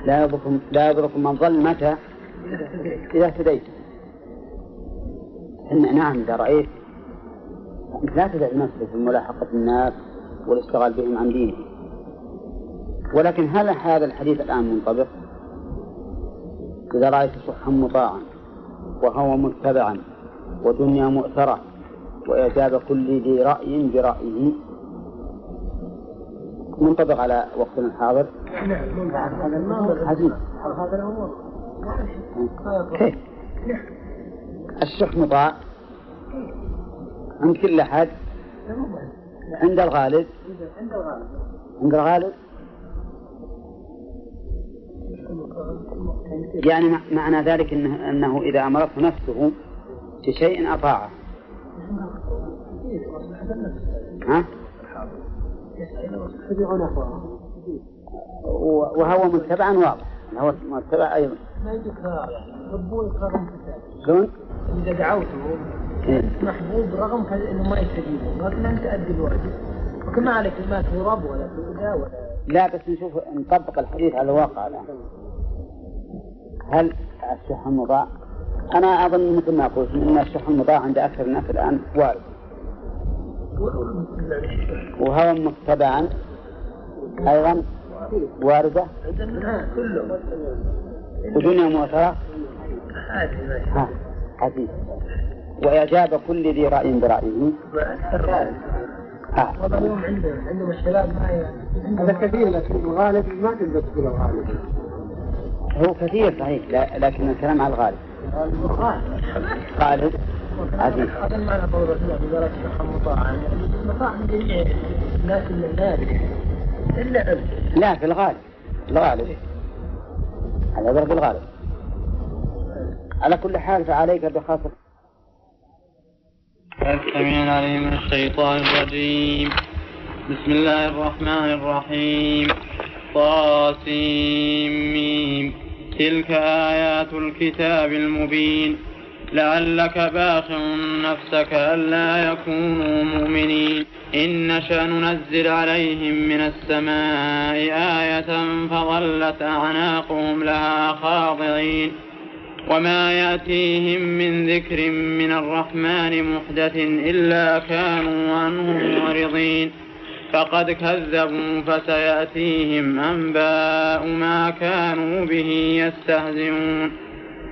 لا يضركم لا يضركم من ضل متى إذا اهتديتم إن نعم إذا رأيت لا تدع نفسك بملاحقة الناس والاشتغال بهم عن دينهم ولكن هل هذا الحديث الآن منطبق؟ إذا رأيت صحا مطاعا وهوى متبعا ودنيا مؤثرة وإعجاب كل ذي رأي برأيه منطبق على وقتنا الحاضر. نعم هذا عجيب هذا الأمور كيف؟ الشح مطاع عند كل أحد. عند الغالب. عند الغالب. يعني معنى ذلك إنه, أنه إذا أمرته نفسه بشيء أطاعه. ها؟ وهو متبعا واضح. هو متبع أيضا ما يجيك ربوه شلون؟ إذا دعوته محبوب رغم إنه ما يستجيب لكن أنت تؤدي الواجب وكما عليك ما تغرب ولا تؤذى ولا لا بس نشوف نطبق الحديث على الواقع الآن. هل الشح المضاع أنا أظن مثل ما قلت إن الشح المضاع عند أكثر الناس الآن وارد. وهوى متبعا أيضا. واردة؟ ودنيا مؤثره حديث. وإعجاب كل ذي رأي برأيه. هذا اليوم عندهم عندهم الشباب ما هذا كثير لكن الغالب ما تقدر تقول الغالب. هو كثير صحيح لكن الكلام على الغالب. غالب عزيز. هذا رسول الله في جميع الناس اللي إلا لا في الغالب. الغالب. العبرة بالغالب على كل حال فعليك بخاصة. السميع العليم من الشيطان الرجيم. بسم الله الرحمن الرحيم. طاسيم. تلك آيات الكتاب المبين. لعلك باخع نفسك ألا يكونوا مؤمنين. إن نشأ ننزل عليهم من السماء آية فظلت أعناقهم لها خاضعين. وما يأتيهم من ذكر من الرحمن محدث إلا كانوا عنه معرضين. فقد كذبوا فسيأتيهم أنباء ما كانوا به يستهزئون.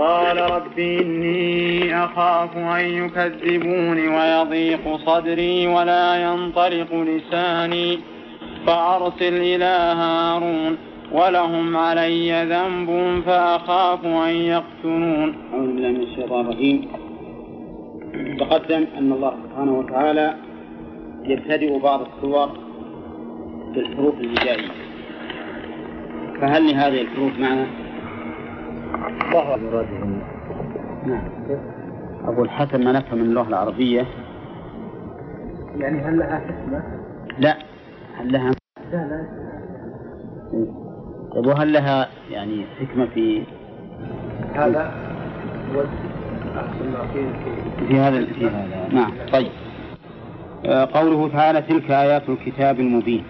قال رب إني أخاف أن يكذبون ويضيق صدري ولا ينطلق لساني فأرسل إلى هارون ولهم علي ذنب فأخاف أن يقتلون. أعوذ بالله من الشيطان الرجيم. تقدم أن الله سبحانه وتعالى يبتدئ بعض السور بالحروف الهجائية. فهل لهذه الحروف معنى؟ نعم أقول حسب ما نفهم من اللغة العربية. يعني هل لها حكمة؟ لا. هل لها لا لا. طيب وهل لها يعني حكمة في هذا في هذا في هذا. نعم طيب. آه، قوله تعالى تلك آيات الكتاب المبين.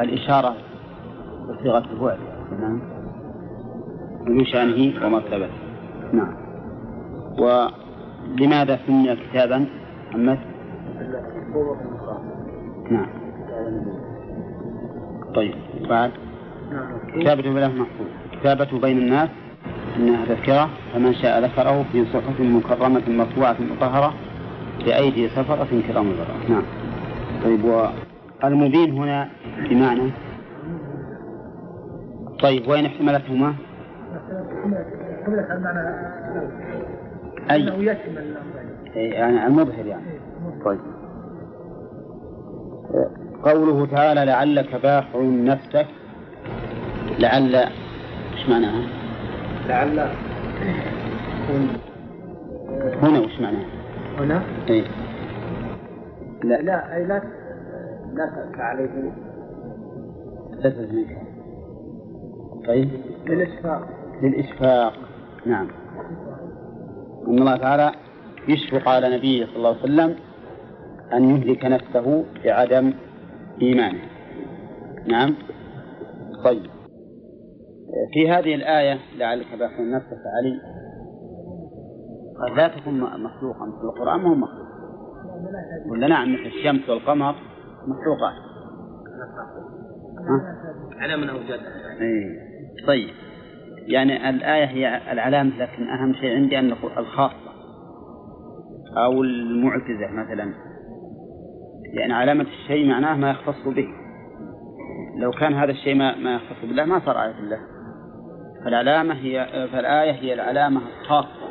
الإشارة بصيغة البعد نعم. ذو شأنه ومرتبته. نعم. ولماذا سمي كتابا؟ محمد؟ نعم. طيب بعد. كتابة بالله محفوظ كتابة بين الناس إنها تذكرة فمن شاء ذكره في صحف مكرمة مرفوعة مطهرة بأيدي سفرة كرام البررة نعم. طيب والمبين هنا بمعنى؟ طيب وين احتملتهما؟ أي. يعني المظهر يعني. طيب. قوله تعالى لعلك باخع نفسك. لعل إيش معناها؟ لعل. هنا وش معناه؟ هنا؟ إي. لا. لا أي لا لا تأتى عليه. لا تزيد طيب. للإشفاق للإشفاق. نعم. أن الله تعالى يشفق على نبيه صلى الله عليه وسلم أن يهلك نفسه بعدم إيمانه. نعم. طيب. في هذه الآية لعلك باخذ نفسك علي قد لا تكون مخلوقا في القرآن ما هو مخلوق. ولا نعم مثل الشمس والقمر مخلوقات. على من أوجدها. إيه. طيب. يعني الآية هي العلامة لكن أهم شيء عندي أن الخاصة أو المعجزة مثلا. لأن علامة الشيء معناه ما يختص به. لو كان هذا الشيء ما, ما يختص بالله ما صار آية الله فالعلامة هي فالآية هي العلامة الخاصة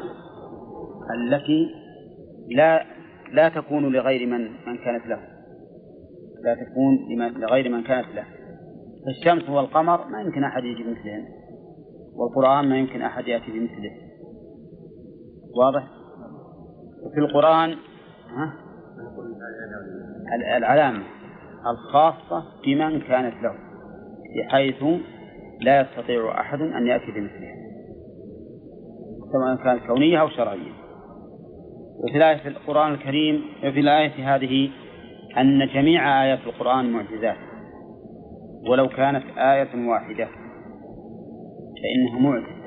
التي لا لا تكون لغير من من كانت له. لا تكون لغير من كانت له. فالشمس والقمر ما يمكن أحد يجي مثلهم والقرآن ما يمكن أحد يأتي بمثله. واضح؟ وفي القرآن ها؟ العلامة الخاصة بمن كانت له بحيث لا يستطيع أحد أن يأتي بمثلها سواء كانت كونية أو شرعية. وفي الآية في القرآن الكريم وفي الآية هذه أن جميع آيات القرآن معجزات. ولو كانت آية واحدة. فإنها معجزة.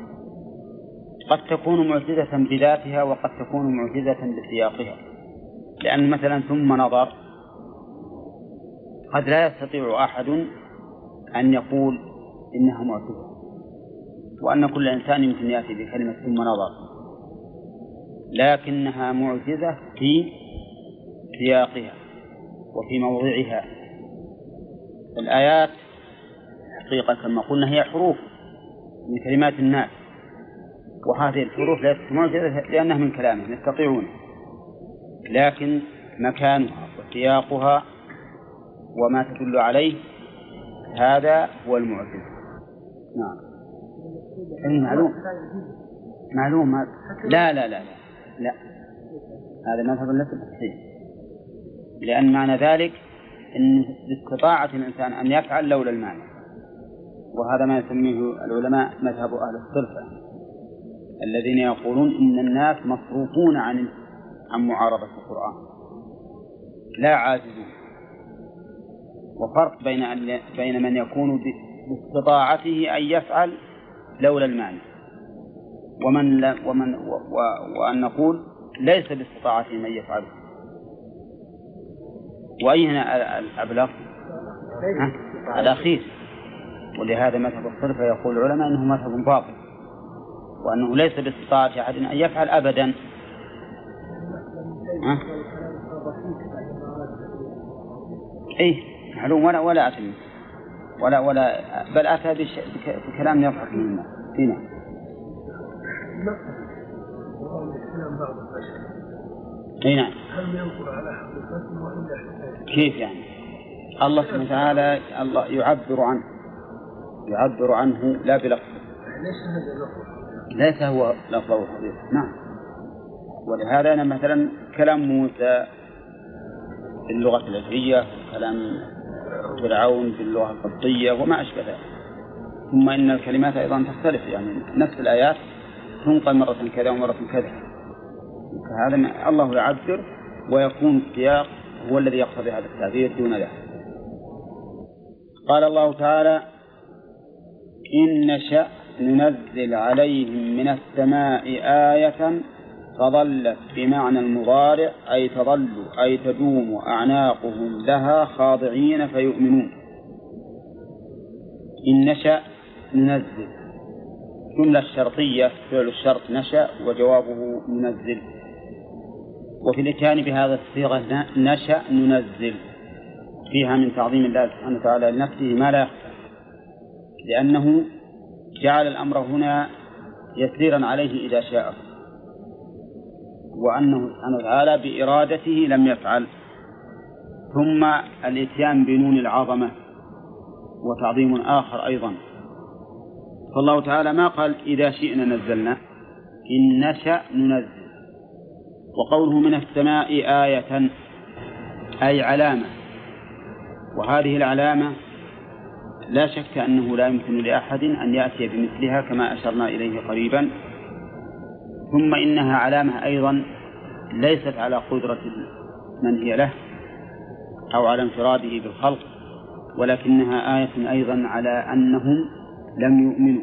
قد تكون معجزة بذاتها وقد تكون معجزة بسياقها. لأن مثلا ثم نظر قد لا يستطيع أحد أن يقول إنها معجزة. وأن كل إنسان يمكن يأتي بكلمة ثم نظر. لكنها معجزة في سياقها وفي موضعها. الآيات حقيقة كما قلنا هي حروف. من كلمات الناس. وهذه الحروف ليست معجزة لأنها من كلامهم يستطيعون. لكن مكانها وسياقها وما تدل عليه هذا هو المعجز نعم. أي معلوم؟ معلوم لا لا لا لا. هذا مذهب ليس بالصحيح لأن معنى ذلك أن باستطاعة الإنسان أن يفعل لولا المعنى. وهذا ما يسميه العلماء مذهب أهل الصرفة الذين يقولون إن الناس مصروفون عن عن معارضة القرآن. لا عاجزون. وفرق بين أن بين من يكون باستطاعته أن يفعل لولا المعنى ومن لا ومن و و وأن نقول ليس باستطاعته من يفعله وأي هنا الأبلغ؟ الأخير. ولهذا مذهب الصرف يقول العلماء أنه مذهب باطل وأنه ليس باستطاعة أحد أن يفعل أبدا. ها؟ إيه معلوم ولا ولا أتم ولا ولا بل أتى بكلام يضحك من الناس هنا اي نعم. كيف يعني؟ الله سبحانه وتعالى الله يعبر عنه يعبر عنه لا بلفظه ليس هو لفظه الحقيقي. نعم. ولهذا أنا مثلا كلام موسى باللغة العبرية كلام فرعون باللغة القبطية وما أشبه ذلك. ثم إن الكلمات أيضا تختلف يعني نفس الآيات تنقل مرة كذا ومرة كذا. هذا الله يعبر ويكون السياق هو الذي يقتضي هذا التعبير دون ذلك. قال الله تعالى إن نشأ ننزل عليهم من السماء آية فظلت بمعنى المضارع أي تظل أي تدوم أعناقهم لها خاضعين فيؤمنون. إن نشأ ننزل. جملة الشرطية فعل الشرط نشأ وجوابه ننزل. وفي الإتيان بهذا الصيغة نشأ ننزل. فيها من تعظيم الله سبحانه وتعالى لنفسه ما لا يخفى. لأنه جعل الأمر هنا يسيرا عليه إذا شاء. وأنه سبحانه وتعالى بإرادته لم يفعل. ثم الإتيان بنون العظمة وتعظيم آخر أيضا. فالله تعالى ما قال إذا شئنا نزلنا إن نشأ ننزل. وقوله من السماء آية أي علامة. وهذه العلامة لا شك أنه لا يمكن لأحد أن يأتي بمثلها كما أشرنا إليه قريبا. ثم إنها علامة أيضا ليست على قدرة من هي له أو على انفراده بالخلق ولكنها آية أيضا على أنهم لم يؤمنوا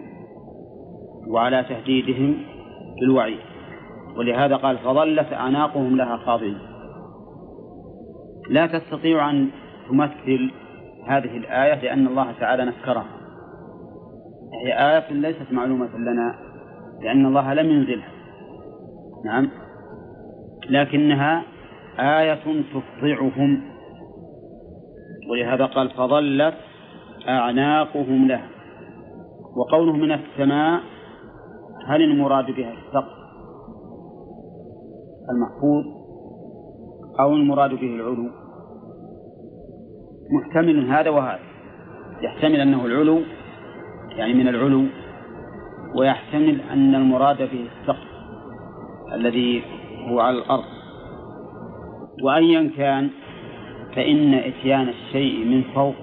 وعلى تهديدهم بالوعيد ولهذا قال فظلت أعناقهم لها خاضعين. لا تستطيع أن تمثل هذه الآية لأن الله تعالى نكرها. هي آية ليست معلومة لنا لأن الله لم ينزلها. نعم. لكنها آية تفضعهم. ولهذا قال فظلت أعناقهم لها. وقوله من السماء هل المراد بها السقف المحفوظ أو المراد به العلو؟ محتمل هذا وهذا. يحتمل أنه العلو يعني من العلو ويحتمل أن المراد به السقف الذي هو على الأرض. وأيا كان فإن إتيان الشيء من فوق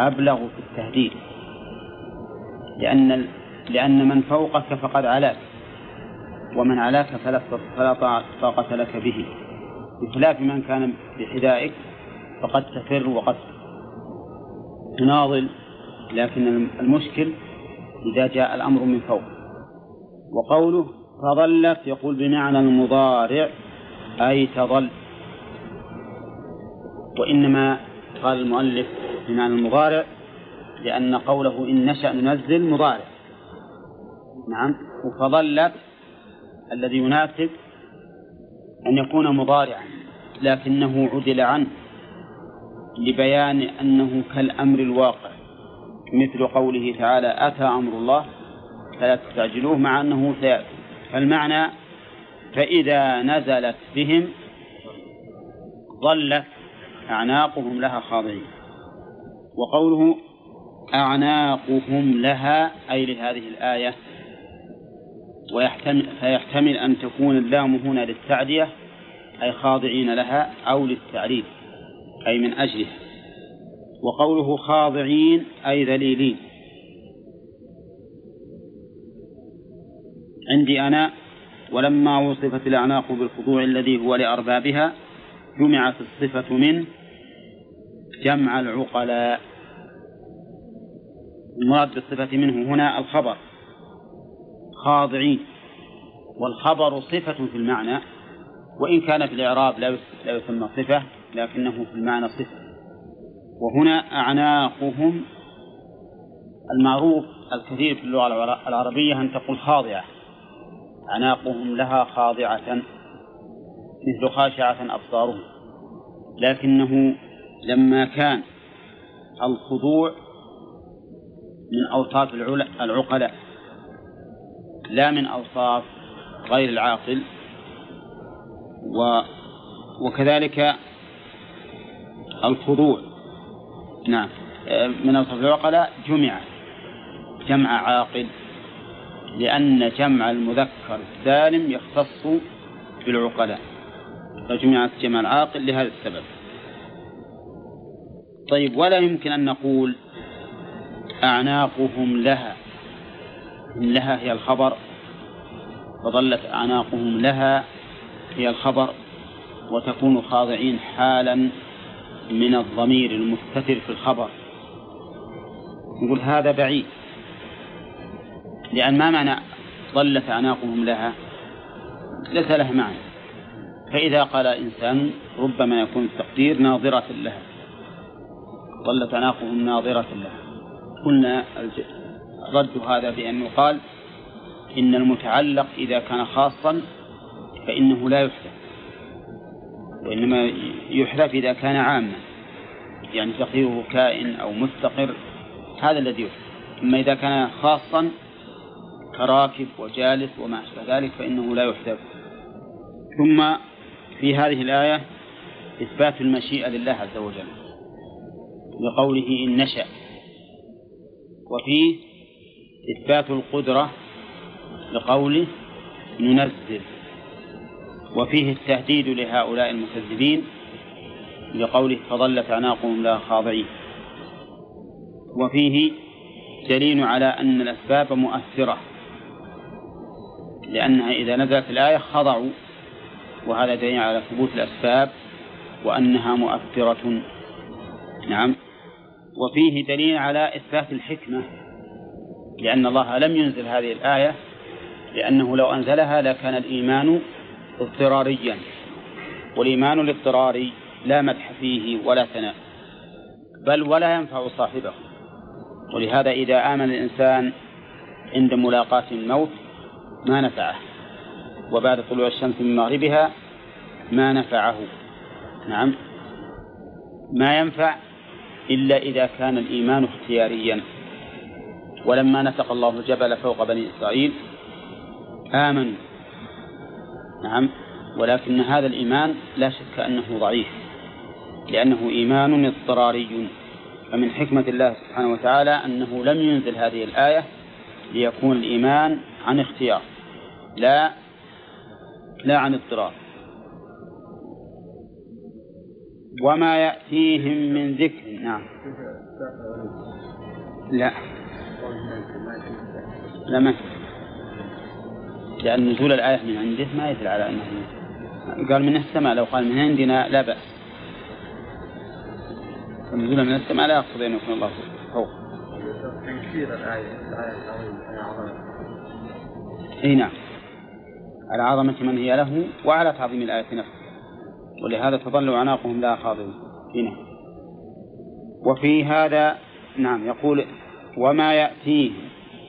أبلغ في التهديد. لأن لأن من فوقك فقد علاك ومن علاك فلا فلا طاقة لك به. بخلاف من كان بحذائك فقد تفر وقد تناضل لكن المشكل إذا جاء الأمر من فوق. وقوله فظلت يقول بمعنى المضارع أي تظل. وإنما قال المؤلف بمعنى المضارع لأن قوله إن نشأ ننزل مضارع. نعم. فظلت الذي يناسب أن يكون مضارعا لكنه عدل عنه. لبيان أنه كالأمر الواقع مثل قوله تعالى أتى أمر الله؟ فلا تستعجلوه مع أنه سيأتي. فالمعنى فإذا نزلت بهم ظلت أعناقهم لها خاضعين. وقوله أعناقهم لها أي لهذه الآية ويحتمل فيحتمل أن تكون اللام هنا للتعدية أي خاضعين لها أو للتعريف. أي من أجلها وقوله خاضعين أي ذليلين. عندي أنا ولما وصفت الأعناق بالخضوع الذي هو لأربابها جمعت الصفة من جمع العقلاء. المراد بالصفة منه هنا الخبر خاضعين. والخبر صفة في المعنى وإن كان في الإعراب لا يسمى صفة. لكنه في المعنى صفة وهنا أعناقهم المعروف الكثير في اللغة العربية أن تقول خاضعة. أعناقهم لها خاضعة مثل خاشعة أبصارهم. لكنه لما كان الخضوع من أوصاف العقلاء لا من أوصاف غير العاقل. و وكذلك الخضوع. نعم. من أوصاف العقلاء جمع جمع عاقل لأن جمع المذكر السالم يختص بالعقلاء فجمعت جمع العاقل لهذا السبب. طيب ولا يمكن أن نقول أعناقهم لها لها هي الخبر فظلت أعناقهم لها هي الخبر وتكون خاضعين حالا من الضمير المستتر في الخبر. نقول هذا بعيد. لأن ما معنى ظلت أعناقهم لها؟ ليس له معنى. فإذا قال إنسان ربما يكون التقدير ناظرة لها. ظلت أعناقهم ناظرة لها. قلنا رد هذا بأن يقال إن المتعلق إذا كان خاصا فإنه لا يحذف وإنما يحذف إذا كان عاما يعني تقديره كائن أو مستقر هذا الذي يحذف. أما إذا كان خاصا كراكب وجالس وما أشبه ذلك فإنه لا يحذف. ثم في هذه الآية إثبات المشيئة لله عز وجل لقوله إن نشأ. وفيه إثبات القدرة لقوله ننزل وفيه التهديد لهؤلاء المكذبين لقوله فظلت أعناقهم لا خاضعين. وفيه دليل على أن الأسباب مؤثرة لأنها إذا نزلت الآية خضعوا وهذا دليل على ثبوت الأسباب وأنها مؤثرة. نعم. وفيه دليل على إثبات الحكمة لأن الله لم ينزل هذه الآية لأنه لو أنزلها لكان الإيمان اضطراريا والإيمان الاضطراري لا مدح فيه ولا ثناء بل ولا ينفع صاحبه. ولهذا إذا آمن الإنسان عند ملاقاة الموت ما نفعه وبعد طلوع الشمس من مغربها ما نفعه. نعم. ما ينفع إلا إذا كان الإيمان اختياريا. ولما نسق الله الجبل فوق بني إسرائيل آمنوا. نعم. ولكن هذا الإيمان لا شك أنه ضعيف لأنه إيمان اضطراري. فمن حكمة الله سبحانه وتعالى أنه لم ينزل هذه الآية ليكون الإيمان عن اختيار لا لا عن اضطرار. وما يأتيهم من ذكر. نعم. لا. لا ما لأن نزول الآية من عنده ما يدل على أنه قال من السماء لو قال من عندنا لا بأس. النزول من السماء لا يقتضي أن يكون الله فوق. تنكير الآية الآية العظيمة أي نعم. على عظمة من هي له وعلى تعظيم الآية نفسها. ولهذا تظل أعناقهم لا خاضعين. هنا وفي هذا نعم يقول وما يأتيه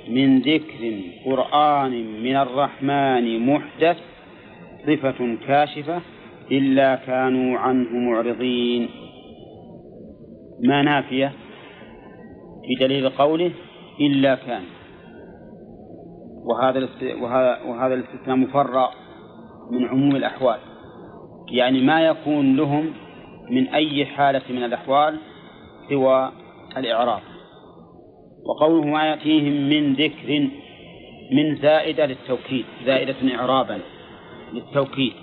من ذكر قرآن من الرحمن محدث صفة كاشفة إلا كانوا عنه معرضين. ما نافية بدليل قوله إلا كان. وهذا وهذا الاستثناء مفرع من عموم الأحوال. يعني ما يكون لهم من أي حالة من الأحوال سوى الإعراب. وقوله ما يأتيهم من ذكر من زائدة للتوكيد زائدة إعرابا للتوكيد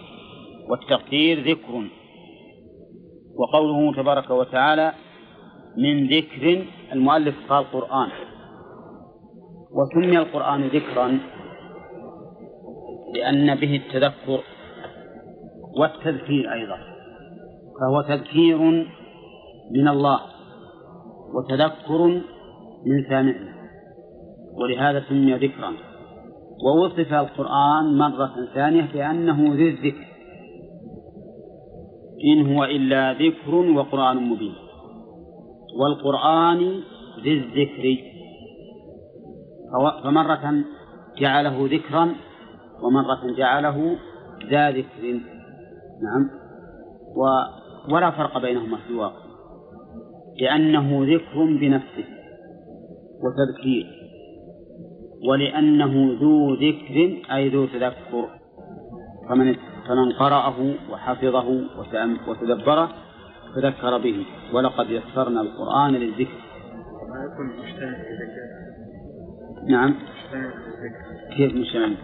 والتقدير ذكر. وقوله تبارك وتعالى من ذكر المؤلف قال قرآن. وسمي القرآن ذكرا لأن به التذكر والتذكير أيضا فهو تذكير من الله وتذكر من سامعه ولهذا سمي ذكرا. ووصف القرآن مرة ثانية بأنه ذي الذكر. إن هو إلا ذكر وقرآن مبين. والقرآن ذي الذكر. فمرة جعله ذكرا ومرة جعله ذا ذكر. نعم. ولا فرق بينهما في الواقع لأنه ذكر بنفسه. وتذكير. ولأنه ذو ذكر أي ذو تذكر. فمن فمن قرأه وحفظه وتدبره تذكر به. ولقد يسرنا القرآن للذكر. ما يكون مشتمل نعم. كيف مشتمل؟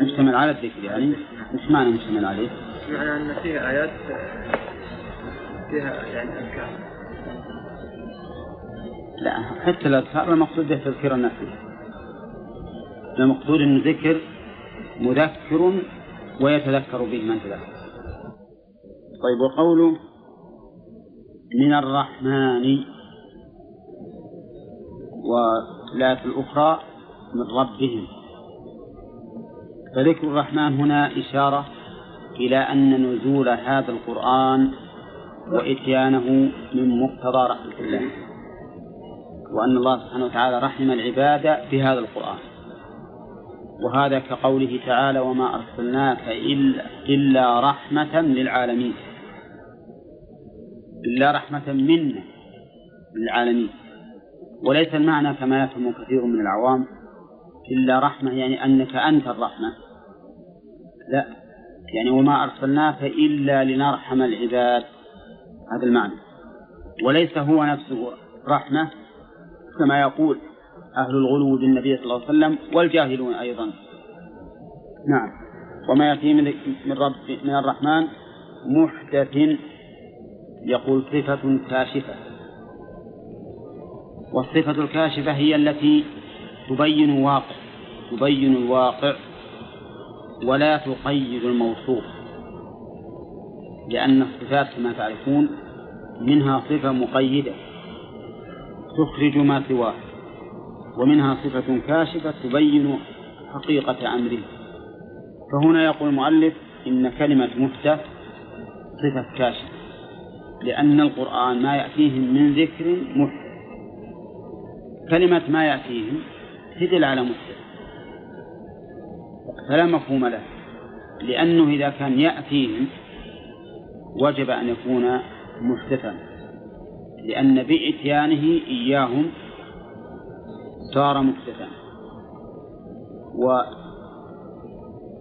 مشتمل على الذكر يعني؟ مش معنى مشتمل عليه؟ معنى أن فيه آيات فيها يعني أذكار. لا حتى الأذكار المقصود به تذكير الناس المقصود أن ذكر مذكر ويتذكر به من تذكر. طيب وقوله من الرحمن والآية الأخرى من ربهم. فذكر الرحمن هنا إشارة إلى أن نزول هذا القرآن وإتيانه من مقتضى رحمة الله. وأن الله سبحانه وتعالى رحم العباد بهذا القرآن. وهذا كقوله تعالى وما أرسلناك إلا, إلا رحمة للعالمين. إلا رحمة منا للعالمين. وليس المعنى كما يفهم كثير من العوام إلا رحمة يعني أنك أنت الرحمة. لا. يعني وما أرسلناك إلا لنرحم العباد. هذا المعنى. وليس هو نفسه رحمة. كما يقول أهل الغلو بالنبي صلى الله عليه وسلم والجاهلون أيضا. نعم. وما يأتي من رب من الرحمن محدث يقول صفة كاشفة. والصفة الكاشفة هي التي تبين واقع تبين الواقع ولا تقيد الموصوف لأن الصفات كما تعرفون منها صفة مقيدة. تخرج ما سواه ومنها صفة كاشفة تبين حقيقة أمره. فهنا يقول المؤلف إن كلمة محدث صفة كاشفة لأن القرآن ما يأتيهم من ذكر محدث كلمة ما يأتيهم تدل على محدث فلا مفهوم له لأنه إذا كان يأتيهم وجب أن يكون محدثا لأن بإتيانه إياهم صار محدثا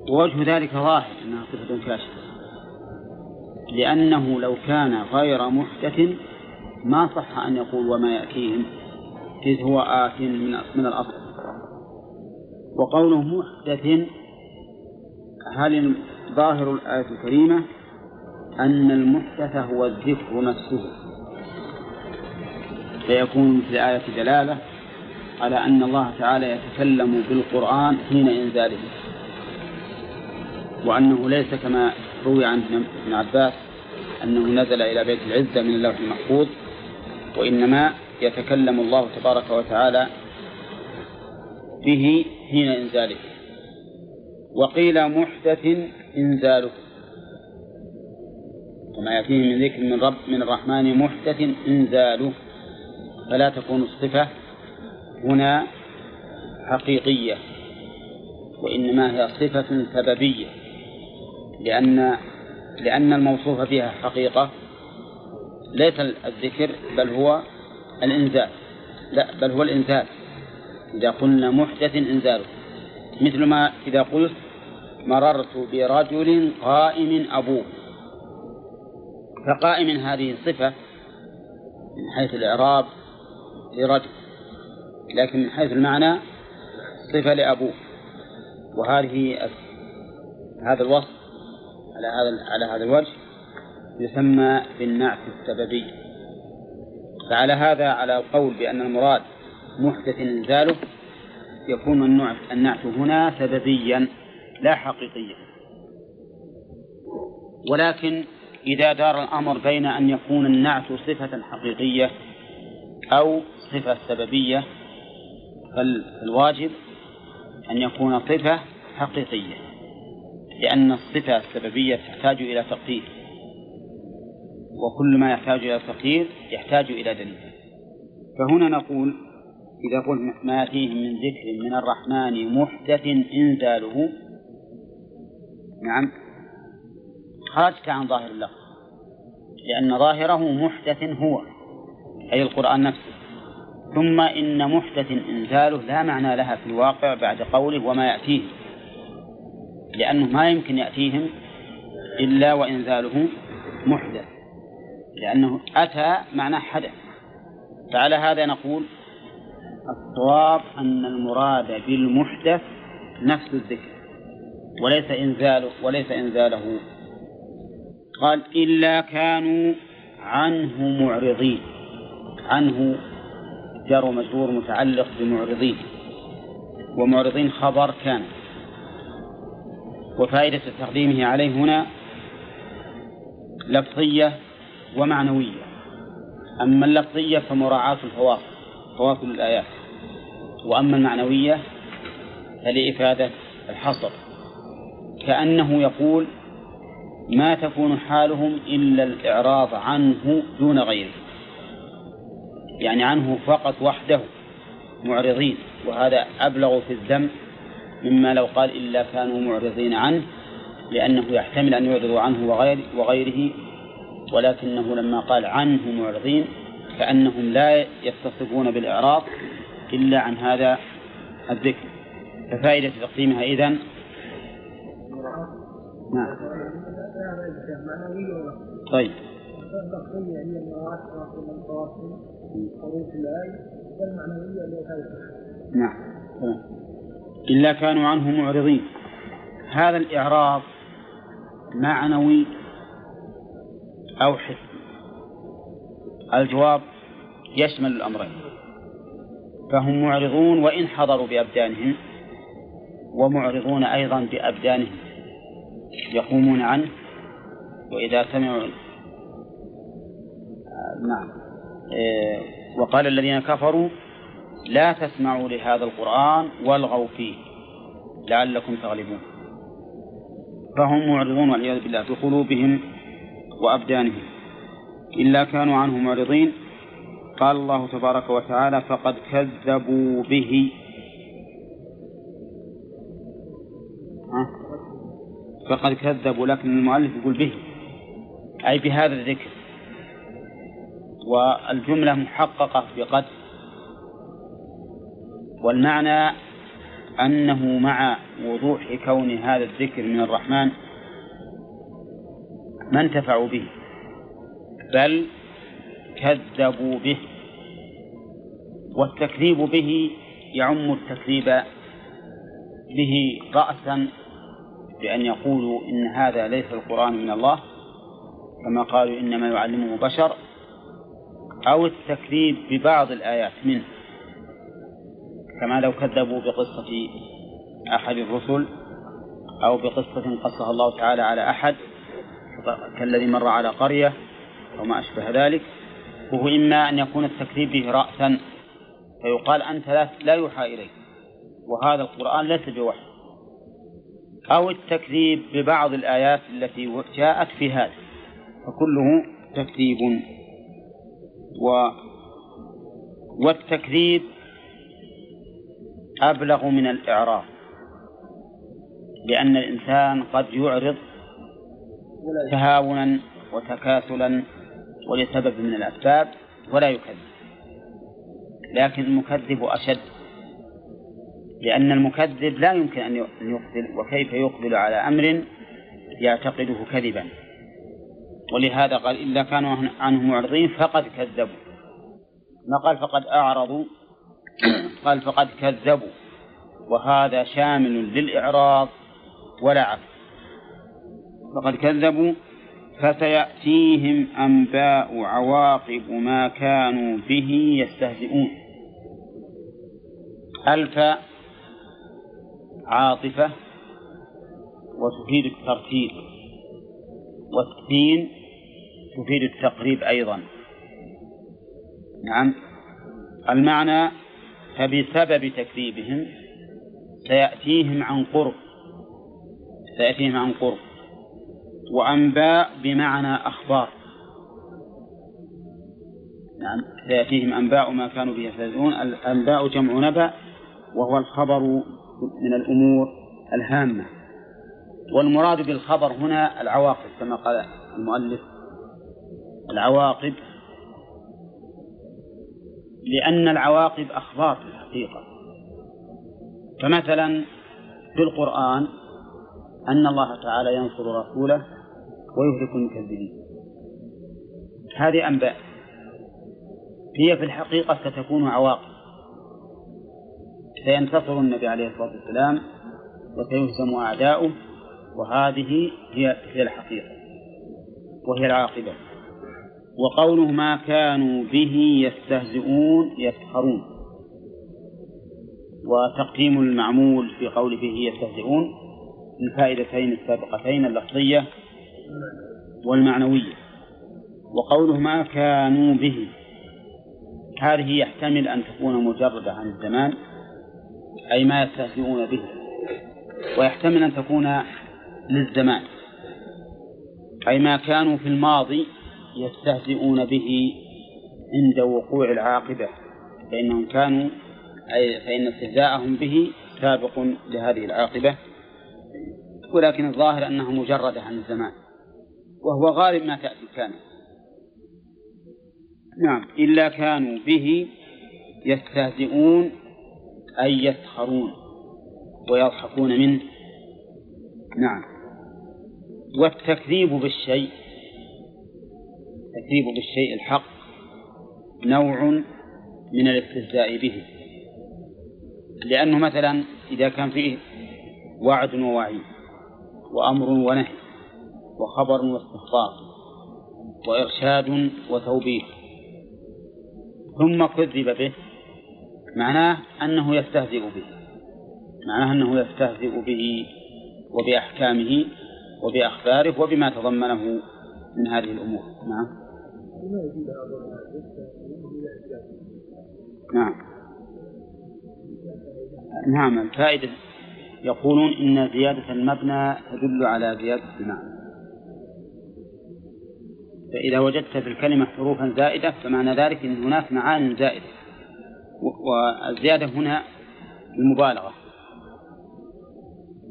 ووجه ذلك ظاهر أنها صفة كاشفة لأنه لو كان غير محدث ما صح أن يقول وما يأتيهم إذ هو آت من من الأصل. وقوله محدث هل ظاهر الآية الكريمة أن المحدث هو الذكر نفسه؟ فيكون في الآية دلالة على أن الله تعالى يتكلم بالقرآن حين إنزاله وأنه ليس كما روي عن ابن عباس أنه نزل إلى بيت العزة من اللوح المحفوظ وإنما يتكلم الله تبارك وتعالى به حين إنزاله. وقيل محدث إنزاله وما يأتيه من ذكر من رب من الرحمن محدث إنزاله. فلا تكون الصفة هنا حقيقية وإنما هي صفة سببية لأن لأن الموصوف فيها حقيقة ليس الذكر بل هو الإنزال. لا بل هو الإنزال. إذا قلنا محدث إنزاله مثل ما إذا قلت مررت برجل قائم أبوه. فقائم هذه صفة من حيث الإعراب لرجل. لكن من حيث المعنى صفة لأبوه. وهذه هذا الوصف على هذا على هذا الوجه يسمى بالنعت السببي. فعلى هذا على القول بأن المراد محدث إنزاله يكون النعت هنا سببيا لا حقيقيا. ولكن إذا دار الأمر بين أن يكون النعت صفة حقيقية أو صفة سببية فالواجب أن يكون صفة حقيقية لأن الصفة السببية تحتاج إلى تقدير وكل ما يحتاج إلى تقدير يحتاج إلى دليل. فهنا نقول إذا قلت ما يأتيهم من ذكر من الرحمن محدث إنزاله نعم خرجت عن ظاهر اللفظ لأن ظاهره محدث هو أي القرآن نفسه. ثم إن محدث إنزاله لا معنى لها في الواقع بعد قوله وما يأتيهم لأنه ما يمكن يأتيهم إلا وإنزاله محدث لأنه أتى معناه حدث. فعلى هذا نقول الصواب أن المراد بالمحدث نفس الذكر وليس إنزاله وليس إنزاله. قال إلا كانوا عنه معرضين عنه جار مجرور متعلق بمعرضين ومعرضين خبر كان. وفائدة تقديمه عليه هنا لفظية ومعنوية. أما اللفظية فمراعاة الفواصل فواصل الآيات. وأما المعنوية فلإفادة الحصر. كأنه يقول ما تكون حالهم إلا الإعراض عنه دون غيره. يعني عنه فقط وحده معرضين وهذا أبلغ في الذم مما لو قال إلا كانوا معرضين عنه لأنه يحتمل أن يعرضوا عنه وغير وغيره ولكنه لما قال عنه معرضين كأنهم لا يتصفون بالإعراض إلا عن هذا الذكر. ففائدة تقديمها إذن؟ نعم. طيب. نعم. إلا كانوا عنه معرضين. هذا الإعراض معنوي أو حسي الجواب يشمل الأمرين. فهم معرضون وإن حضروا بأبدانهم ومعرضون أيضا بأبدانهم. يقومون عنه وإذا سمعوا آه، نعم. وقال الذين كفروا لا تسمعوا لهذا القرآن والغوا فيه لعلكم تغلبون. فهم معرضون والعياذ بالله بقلوبهم وأبدانهم. إلا كانوا عنه معرضين. قال الله تبارك وتعالى فقد كذبوا به. فقد كذبوا لكن المؤلف يقول به. أي بهذا الذكر. والجملة محققة بقد والمعنى أنه مع وضوح كون هذا الذكر من الرحمن ما انتفعوا به بل كذبوا به. والتكذيب به يعم التكذيب به رأسا بأن يقولوا إن هذا ليس القرآن من الله كما قالوا إنما يعلمه بشر. أو التكذيب ببعض الآيات منه كما لو كذبوا بقصة أحد الرسل أو بقصة قصها الله تعالى على أحد كالذي مر على قرية أو ما أشبه ذلك وهو إما أن يكون التكذيب به رأسا فيقال أنت لا يوحى إليك وهذا القرآن ليس بوحي. أو التكذيب ببعض الآيات التي جاءت في هذا فكله تكذيب. و والتكذيب أبلغ من الإعراض لأن الإنسان قد يعرض تهاونا وتكاسلا ولسبب من الأسباب ولا يكذب. لكن المكذب أشد لأن المكذب لا يمكن أن يقبل وكيف يقبل على أمر يعتقده كذبا. ولهذا قال إلا كانوا عنه معرضين فقد كذبوا. ما قال فقد أعرضوا؟ قال فقد كذبوا. وهذا شامل للإعراض ولا عكس فقد كذبوا فسيأتيهم أنباء عواقب ما كانوا به يستهزئون. ألف عاطفة وتفيد الترتيب. والسين تفيد التقريب أيضا. نعم. المعنى فبسبب تكذيبهم سيأتيهم عن قرب. سيأتيهم عن قرب. وأنباء بمعنى أخبار. نعم. سيأتيهم أنباء ما كانوا به يستهزئون الأنباء جمع نبأ وهو الخبر من الأمور الهامة. والمراد بالخبر هنا العواقب كما قال المؤلف. العواقب لأن العواقب أخبار في الحقيقة. فمثلا في القرآن أن الله تعالى ينصر رسوله ويهلك المكذبين. هذه أنباء. هي في الحقيقة ستكون عواقب. سينتصر النبي عليه الصلاة والسلام وسيهزم أعداؤه. وهذه هي هي الحقيقة وهي العاقبة. وقوله ما كانوا به يستهزئون يسخرون وتقديم المعمول في قوله به يستهزئون الفائدتين السابقتين اللفظية والمعنوية. وقوله ما كانوا به هذه يحتمل أن تكون مجردة عن الزمان أي ما يستهزئون به. ويحتمل أن تكون للزمان. أي ما كانوا في الماضي يستهزئون به عند وقوع العاقبة فإنهم كانوا أي فإن استهزاءهم به سابق لهذه العاقبة. ولكن الظاهر أنها مجردة عن الزمان وهو غالب ما تأتي كان. نعم إلا كانوا به يستهزئون أي يسخرون ويضحكون منه. نعم. والتكذيب بالشيء. التكذيب بالشيء الحق نوع من الاستهزاء به. لأنه مثلا إذا كان فيه وعد ووعيد وأمر ونهي وخبر واستخبار وإرشاد وتوبيخ ثم كذب به معناه أنه يستهزئ به معناه أنه يستهزئ به وبأحكامه وبأخباره وبما تضمنه من هذه الأمور. نعم. نعم. نعم. الفائدة يقولون إن زيادة المبنى تدل على زيادة المعنى فإذا وجدت في الكلمة حروفا زائدة فمعنى ذلك أن هناك معان زائدة. والزيادة هنا المبالغة.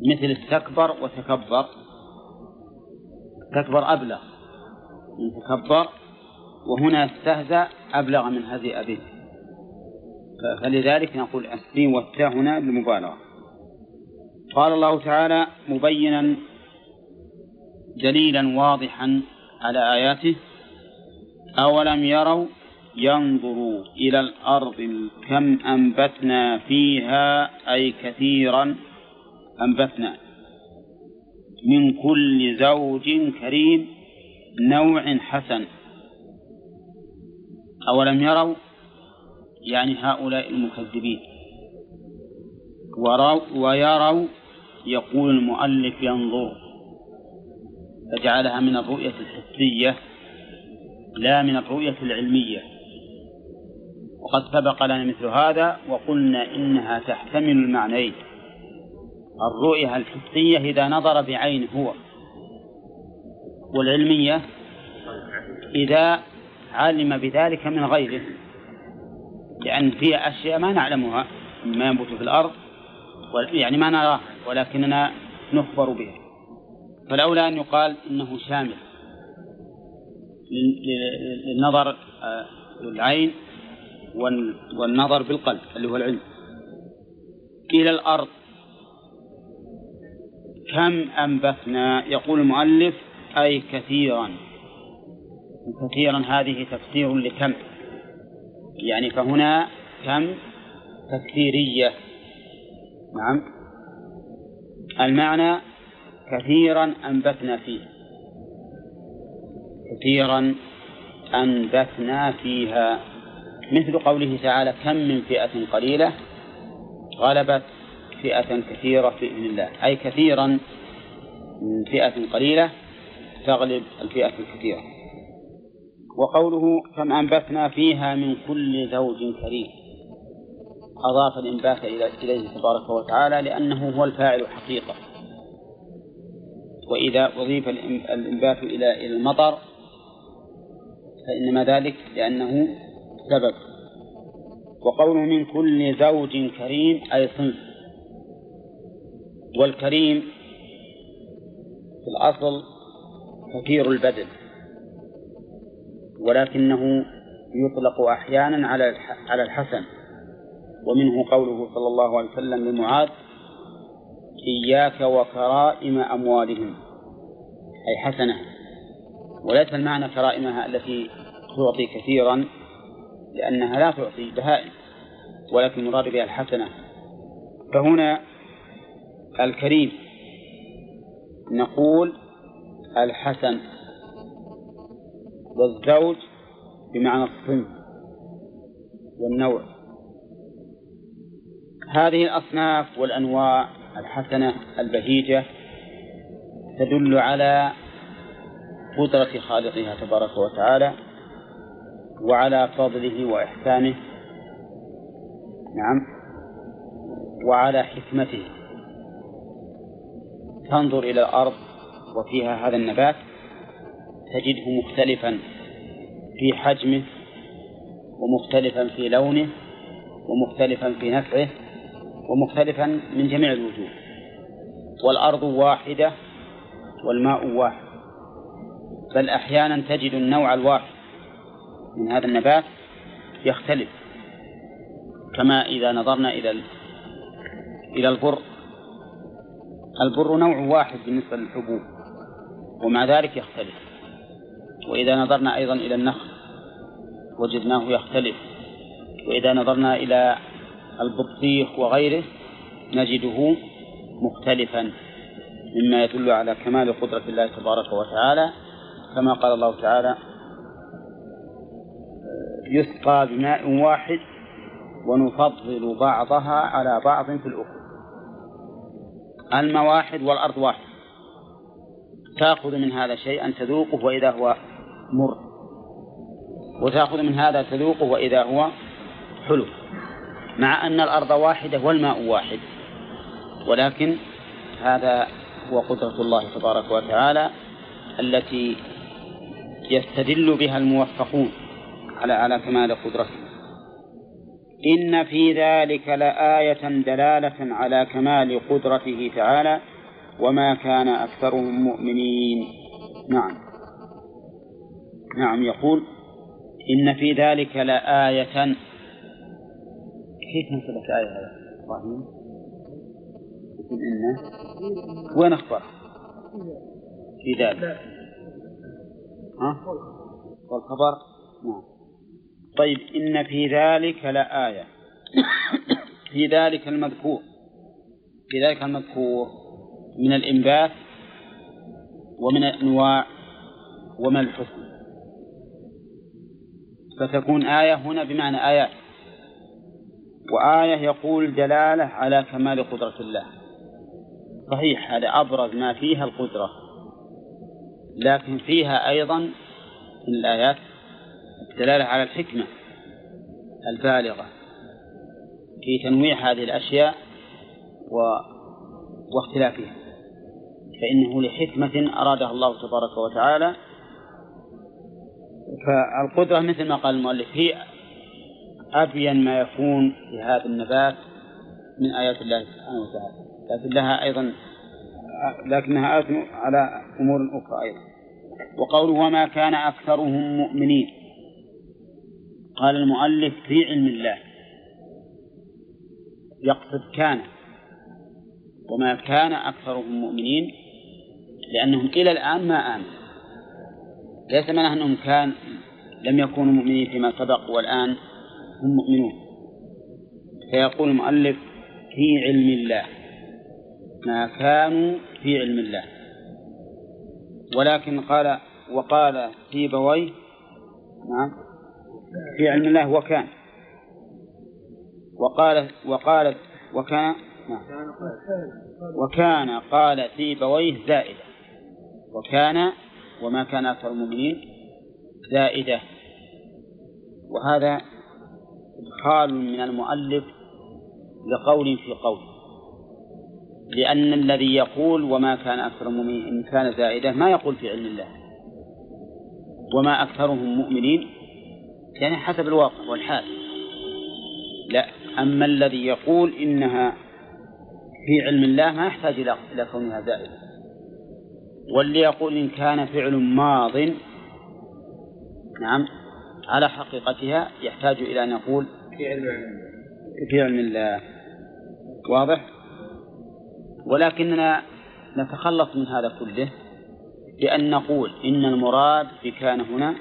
مثل استكبر وتكبر. استكبر أبلغ. من تكبر وهنا استهزأ أبلغ من هذه أبيه. فلذلك نقول السين والتاء هنا للمبالغة قال الله تعالى مبينا دليلا واضحا على آياته أولم يروا ينظروا إلى الأرض كم أنبتنا فيها أي كثيرا أنبتنا من كل زوج كريم نوع حسن. أولم يروا؟ يعني هؤلاء المكذبين. وروا ويروا يقول المؤلف ينظر. فجعلها من الرؤية الحسية لا من الرؤية العلمية. وقد سبق لنا مثل هذا وقلنا إنها تحتمل المعنيين. الرؤية الحسية إذا نظر بعين هو والعلمية إذا علم بذلك من غيره لأن في أشياء ما نعلمها مما ينبت في الأرض يعني ما نراها ولكننا نخبر بها. فالأولى أن يقال إنه شامل للنظر العين والنظر بالقلب اللي هو العلم. إلى الأرض كم أنبتنا؟ يقول المؤلف أي كثيرا. كثيرا هذه تفسير لكم. يعني فهنا كم؟ تكثيرية نعم. المعنى كثيرا أنبتنا فيه. كثيرا أنبتنا فيها. مثل قوله تعالى كم من فئة قليلة غلبت فئة كثيرة بإذن الله. أي كثيرا من فئة قليلة تغلب الفئة الكثيرة. وقوله كم أنبتنا فيها من كل زوج كريم. أضاف الإنبات إليه تبارك وتعالى لأنه هو الفاعل حقيقة. وإذا أضيف الإنبات إلى المطر فإنما ذلك لأنه سبب. وقوله من كل زوج كريم أي صنف. والكريم في الأصل كثير البدن ولكنه يطلق أحيانا على على الحسن ومنه قوله صلى الله عليه وسلم لمعاذ إياك وكرائم أموالهم أي حسنة. وليس المعنى كرائمها التي تعطي كثيرا لأنها لا تعطي بهائم ولكن مراد بها الحسنة. فهنا الكريم. نقول الحسن. والزوج بمعنى الصنف والنوع. هذه الأصناف والأنواع الحسنة البهيجة تدل على قدرة خالقها تبارك وتعالى وعلى فضله وإحسانه. نعم. وعلى حكمته. تنظر إلى الأرض وفيها هذا النبات تجده مختلفا في حجمه ومختلفا في لونه ومختلفا في نفعه ومختلفا من جميع الوجوه. والأرض واحدة والماء واحد. بل أحيانا تجد النوع الواحد من هذا النبات يختلف كما إذا نظرنا إلى إلى البر. البر نوع واحد بالنسبة للحبوب ومع ذلك يختلف. وإذا نظرنا أيضا إلى النخل وجدناه يختلف. وإذا نظرنا إلى البطيخ وغيره نجده مختلفا مما يدل على كمال قدرة الله تبارك وتعالى. كما قال الله تعالى يسقى بماء واحد ونفضل بعضها على بعض في الأخرى. الماء واحد والأرض واحد. تأخذ من هذا شيئا تذوقه وإذا هو مر. وتأخذ من هذا تذوقه وإذا هو حلو. مع أن الأرض واحدة والماء واحد. ولكن هذا هو قدرة الله تبارك وتعالى التي يستدل بها الموفقون على على كمال قدرته. إن في ذلك لآية دلالة على كمال قدرته تعالى وما كان أكثرهم مؤمنين. نعم. نعم يقول إن في ذلك لآية. كيف نسبت آية هذا إبراهيم؟ يقول إنه وين أخبر؟ في ذلك. ها؟ والخبر؟ نعم. طيب إن في ذلك لآية. في ذلك المذكور. في ذلك المذكور من الإنبات ومن الأنواع ومن الحسن فتكون آية هنا بمعنى آيات. وآية يقول دلالة على كمال قدرة الله. صحيح هذا أبرز ما فيها القدرة. لكن فيها أيضا من الآيات الدلالة على الحكمة البالغة في تنويع هذه الأشياء و... واختلافها. فإنه لحكمة أرادها الله تبارك وتعالى. فالقدرة مثل ما قال المؤلف هي أبين ما يكون في هذا النبات من آيات الله سبحانه وتعالى. لكن لها أيضا لكنها آية على أمور أخرى أيضا. وقوله وما كان أكثرهم مؤمنين. قال المؤلف في علم الله. يقصد كان وما كان أكثرهم مؤمنين لأنهم إلى الآن ما آمنوا. ليس معناه أنهم كان لم يكونوا مؤمنين فيما سبق والآن هم مؤمنون. فيقول المؤلف في علم الله. ما كانوا في علم الله. ولكن قال وقال سيبويه نعم في علم الله وكان. وقال وقال وكان نعم. وكان قال سيبويه زائدة. وكان وما كان أكثر المؤمنين زائدة. وهذا إدخال من المؤلف لقول في قول. لأن الذي يقول وما كان أكثر المؤمنين إن كان زائدة ما يقول في علم الله. وما أكثرهم مؤمنين يعني حسب الواقع والحال. لا أما الذي يقول إنها في علم الله ما يحتاج إلى كونها زائدة. واللي يقول إن كان فعل ماض نعم على حقيقتها يحتاج إلى أن يقول في علم في علم الله. واضح؟ ولكننا نتخلص من هذا كله بأن نقول إن المراد بكان هنا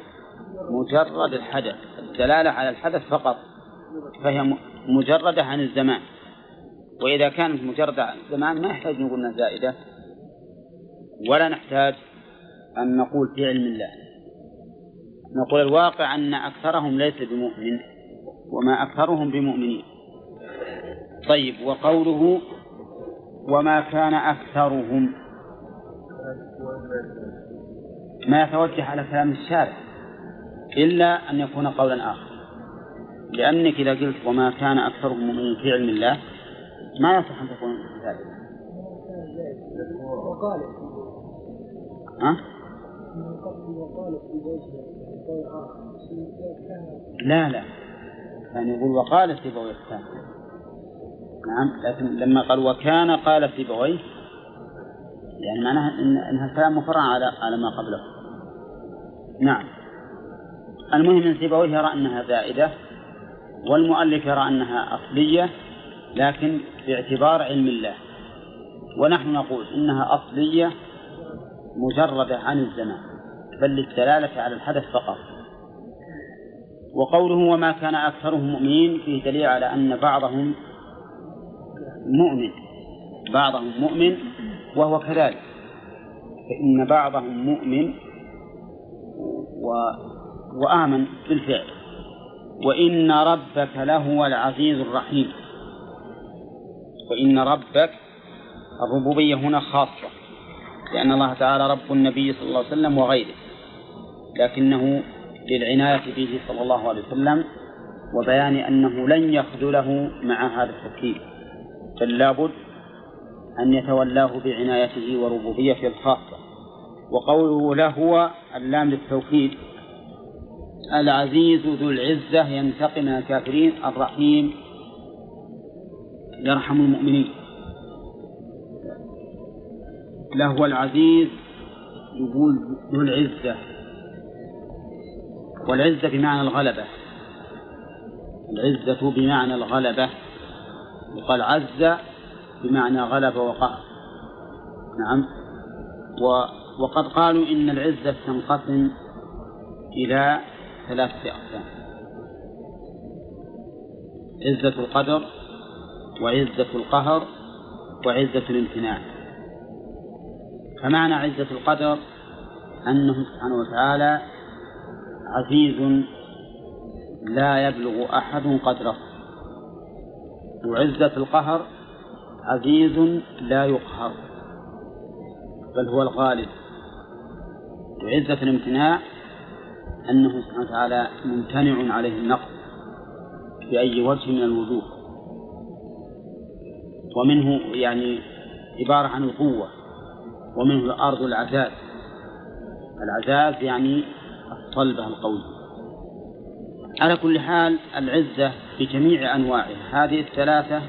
مجرد الحدث الدلالة على الحدث فقط فهي مجردة عن الزمان. وإذا كانت مجردة عن الزمان ما يحتاج نقول زائدة. ولا نحتاج أن نقول في علم الله. نقول الواقع أن أكثرهم ليس بمؤمن وما أكثرهم بمؤمنين. طيب وقوله وما كان أكثرهم؟ ما يتوجه على كلام الشارع. إلا أن يكون قولا آخر. لأنك إذا قلت وما كان أكثرهم مؤمنين في علم الله ما يصح أن تكون ذلك. ها؟ لا لا. يعني يقول وقال سيبويه الثاني. نعم لكن لما قال وكان قال سيبويه يعني معناها إن إنها كلام مفرع على على ما قبله. نعم. المهم ان سيبويه يرى أنها زائدة والمؤلف يرى أنها أصلية لكن باعتبار علم الله. ونحن نقول إنها أصلية مجرده عن الزمان بل للدلالة على الحدث فقط. وقوله وما كان أكثرهم مؤمنين فيه دليل على أن بعضهم مؤمن. بعضهم مؤمن وهو كذلك فإن بعضهم مؤمن و... وآمن بالفعل. وإن ربك لهو العزيز الرحيم. وإن ربك الربوبية هنا خاصة لأن الله تعالى رب النبي صلى الله عليه وسلم وغيره. لكنه للعناية به صلى الله عليه وسلم وبيان أنه لن يخذله مع هذا التركيب بل لابد أن يتولاه بعنايته وربوبيته الخاصة. وقوله لهو اللام للتوكيد العزيز ذو العزة ينتقم من الكافرين الرحيم. يرحم المؤمنين. لهو العزيز يقول ذو العزة. والعزة بمعنى الغلبة. العزة بمعنى الغلبة. وقال عز بمعنى غلب وقهر. نعم. و وقد قالوا إن العزة تنقسم إلى ثلاثة أقسام. عزة القدر وعزة القهر وعزة الامتناع. فمعنى عزة القدر أنه سبحانه وتعالى عزيز لا يبلغ أحد قدره. وعزة القهر عزيز لا يقهر بل هو الغالب. وعزة الامتناع أنه سبحانه وتعالى ممتنع عليه النقص بأي وجه من الوجوه. ومنه يعني عبارة عن القوة ومنه الأرض العزاز العزاز يعني الصلبة القوية على كل حال العزة بجميع أنواعها. هذه الثلاثة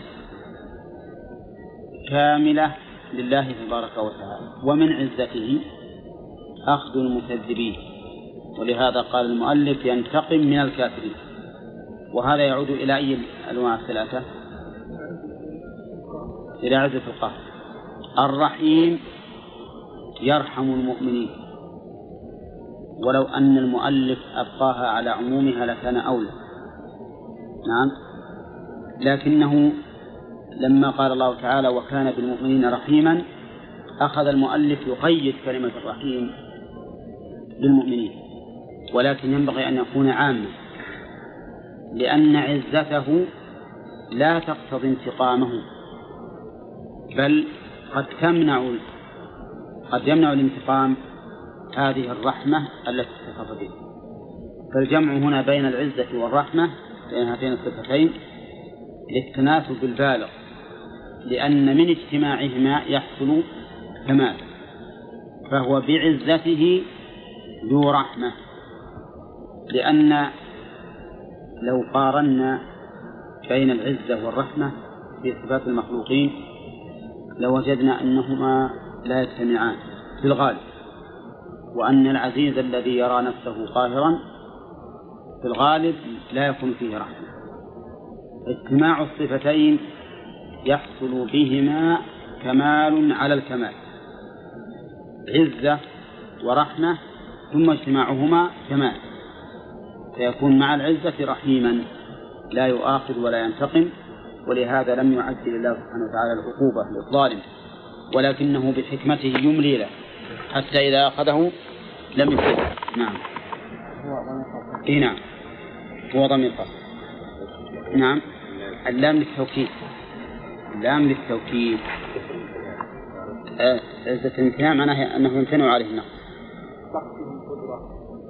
كاملة لله تبارك وتعالى. ومن عزته أخذ المكذبين. ولهذا قال المؤلف ينتقم من الكافرين. وهذا يعود إلى أي الأنواع الثلاثة؟ إلى عزة القهر. الرحيم يرحم المؤمنين. ولو أن المؤلف أبقاها على عمومها لكان أولى. نعم. لكنه لما قال الله تعالى وكان بالمؤمنين رحيما أخذ المؤلف يقيد كلمة الرحيم بالمؤمنين ولكن ينبغي أن يكون عاما. لأن عزته لا تقتضي انتقامه بل قد تمنع قد يمنع الانتقام هذه الرحمة التي اتصف به. فالجمع هنا بين العزة والرحمة بين هاتين الصفتين للتناسب البالغ لأن من اجتماعهما يحصل كمال فهو بعزته ذو رحمة. لأن لو قارنا بين العزة والرحمة في صفات المخلوقين لوجدنا أنهما لا يجتمعان في الغالب وأن العزيز الذي يرى نفسه قاهرا في الغالب لا يكون فيه رحمة. اجتماع الصفتين يحصل بهما كمال على الكمال عزة ورحمة ثم اجتماعهما كمال. فيكون مع العزة رحيما لا يؤاخذ ولا ينتقم ولهذا لم يعجل الله سبحانه وتعالى العقوبة للظالم ولكنه بحكمته يملي له حتى إذا أخذه لم يفلته نعم. إيه نعم. هو ضمير فصل نعم. اللام للتوكيد. اللام للتوكيد. عزة الامتناع معناه أنه يمتنع عليه النقص.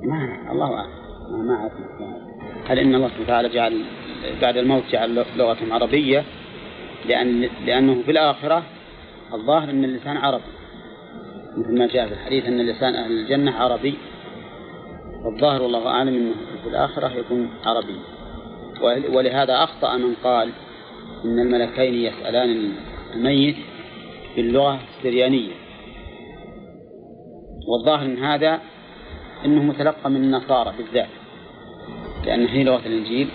ما الله أعلم. ما أعرف. هل إن الله سبحانه وتعالى جعل بعد الموت جعل لغة عربية لأن لأنه في الآخرة الظاهر أن اللسان عربي. مثل ما جاء في الحديث أن لسان أهل الجنة عربي. والظاهر والله أعلم أنه في الآخرة يكون عربي. ولهذا أخطأ من قال إن الملكين يسألان الميت باللغة السريانية. والظاهر من هذا أنه متلقى من النصارى بالذات لأن هي لغة الإنجيل.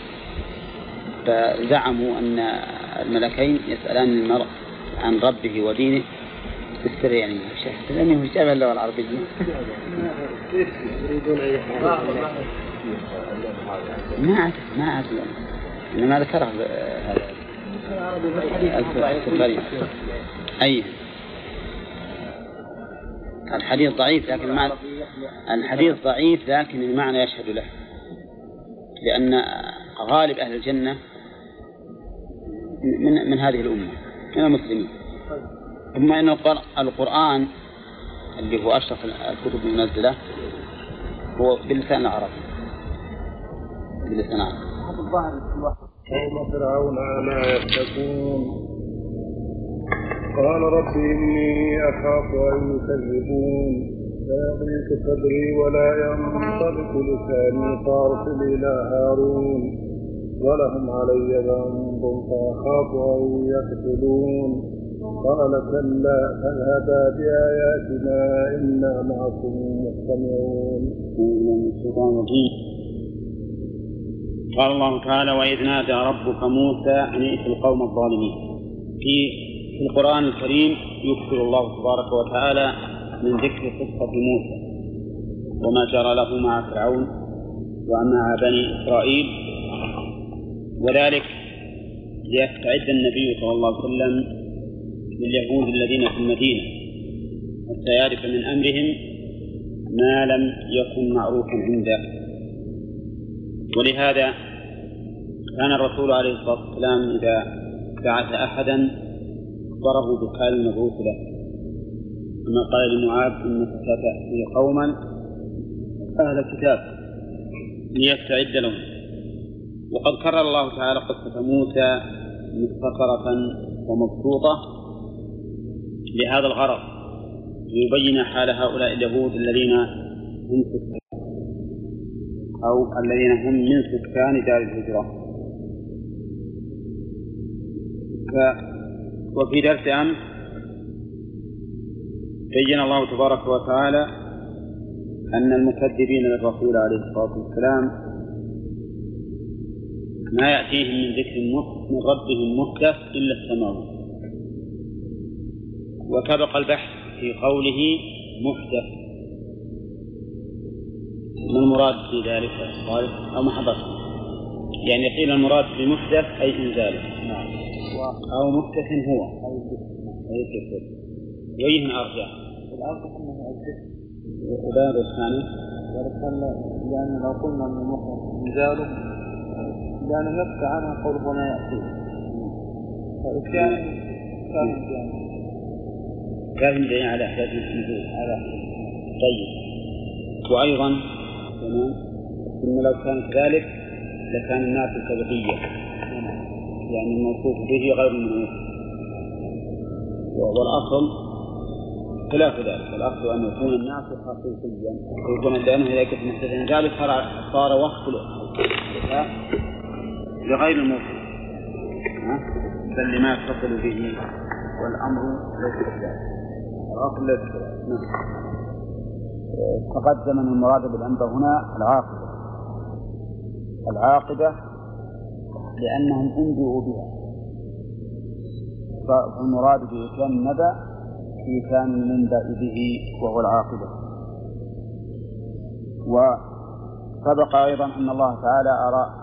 فزعموا أن الملكين يسألان المرء عن ربه ودينه بالسريانية لأنه شبه اللغة العربية. ما أعرف ما أعرف. إنما ذكره هذا أي. الحديث ضعيف لكن المعنى الحديث ضعيف لكن المعنى يشهد له. لأن غالب أهل الجنة من من هذه الأمة من المسلمين. ثم أن القرآن اللي هو أشرف الكتب المنزلة هو باللسان العربي باللسان العربي الظاهر قوم فرعون ألا يتقون. قال رب إني أخاف أن يكذبون. فيضيق صدري ولا ينطلق لساني فأرسل إلى هارون. ولهم علي ذنب فأخاف أن يقتلون. قال كلا فاذهبا بآياتنا إنا معكم مستمعون. قال الله تعالى وإذ نادى ربك موسى أن ائت القوم الظالمين. في في القرآن الكريم يكثر الله تبارك وتعالى من ذكر قصة موسى وما جرى له مع فرعون ومع بني إسرائيل. وذلك ليستعد النبي صلى الله عليه وسلم لليهود الذين في المدينة حتى يعرف من أمرهم ما لم يكن معروفا عنده. ولهذا كان الرسول عليه الصلاة والسلام إذا بعث أحدا أخبره بحال المبعوث له كما قال لمعاذ إنك ستأتي قوما أهل الكتاب ليستعد لهم. وقد كرر الله تعالى قصة موسى مختصرة ومبسوطة لهذا الغرض ليبين حال هؤلاء اليهود الذين هم سكان أو الذين هم من سكان دار الهجرة. وفي درس أمس بين الله تبارك وتعالى أن المكذبين للرسول عليه الصلاة والسلام ما يأتيهم من ذكر من ربهم محدث إلا السماوات وسبق البحث في قوله محدث ما المراد في ذلك أو محدث يعني قيل المراد بمحدث أي إنزاله نعم. أو محدث هو. أي كفر وأيهما أرجع. الأرجح أنه الكفر وباب الثاني. لأن لو قلنا أنه محدث إنزاله لأنه يخفى عنه قوله وما يأتيه فإتيان كان يعني كافٍ دليل على إحداث النزول على طيب. وأيضا تمام. إن لو كان كذلك لكان الناس الكذبية يعني الموصوف به غير المنوط والأصل خلاف ذلك. الأصل أن يكون الناس حقيقيا يكون لأنه إذا كنت محدثا ذلك صار وصف لغير الموصوف بل لما يتصل به والأمر ليس كذلك العاقل لا نعم. تقدم ان المراد بالأنبا هنا العاقبة. العاقبة لأنهم أنبئوا بها. فالمراد بإتيان النبأ إيتان المنبأ به وهو العاقبة. وسبق أيضا أن الله تعالى أرى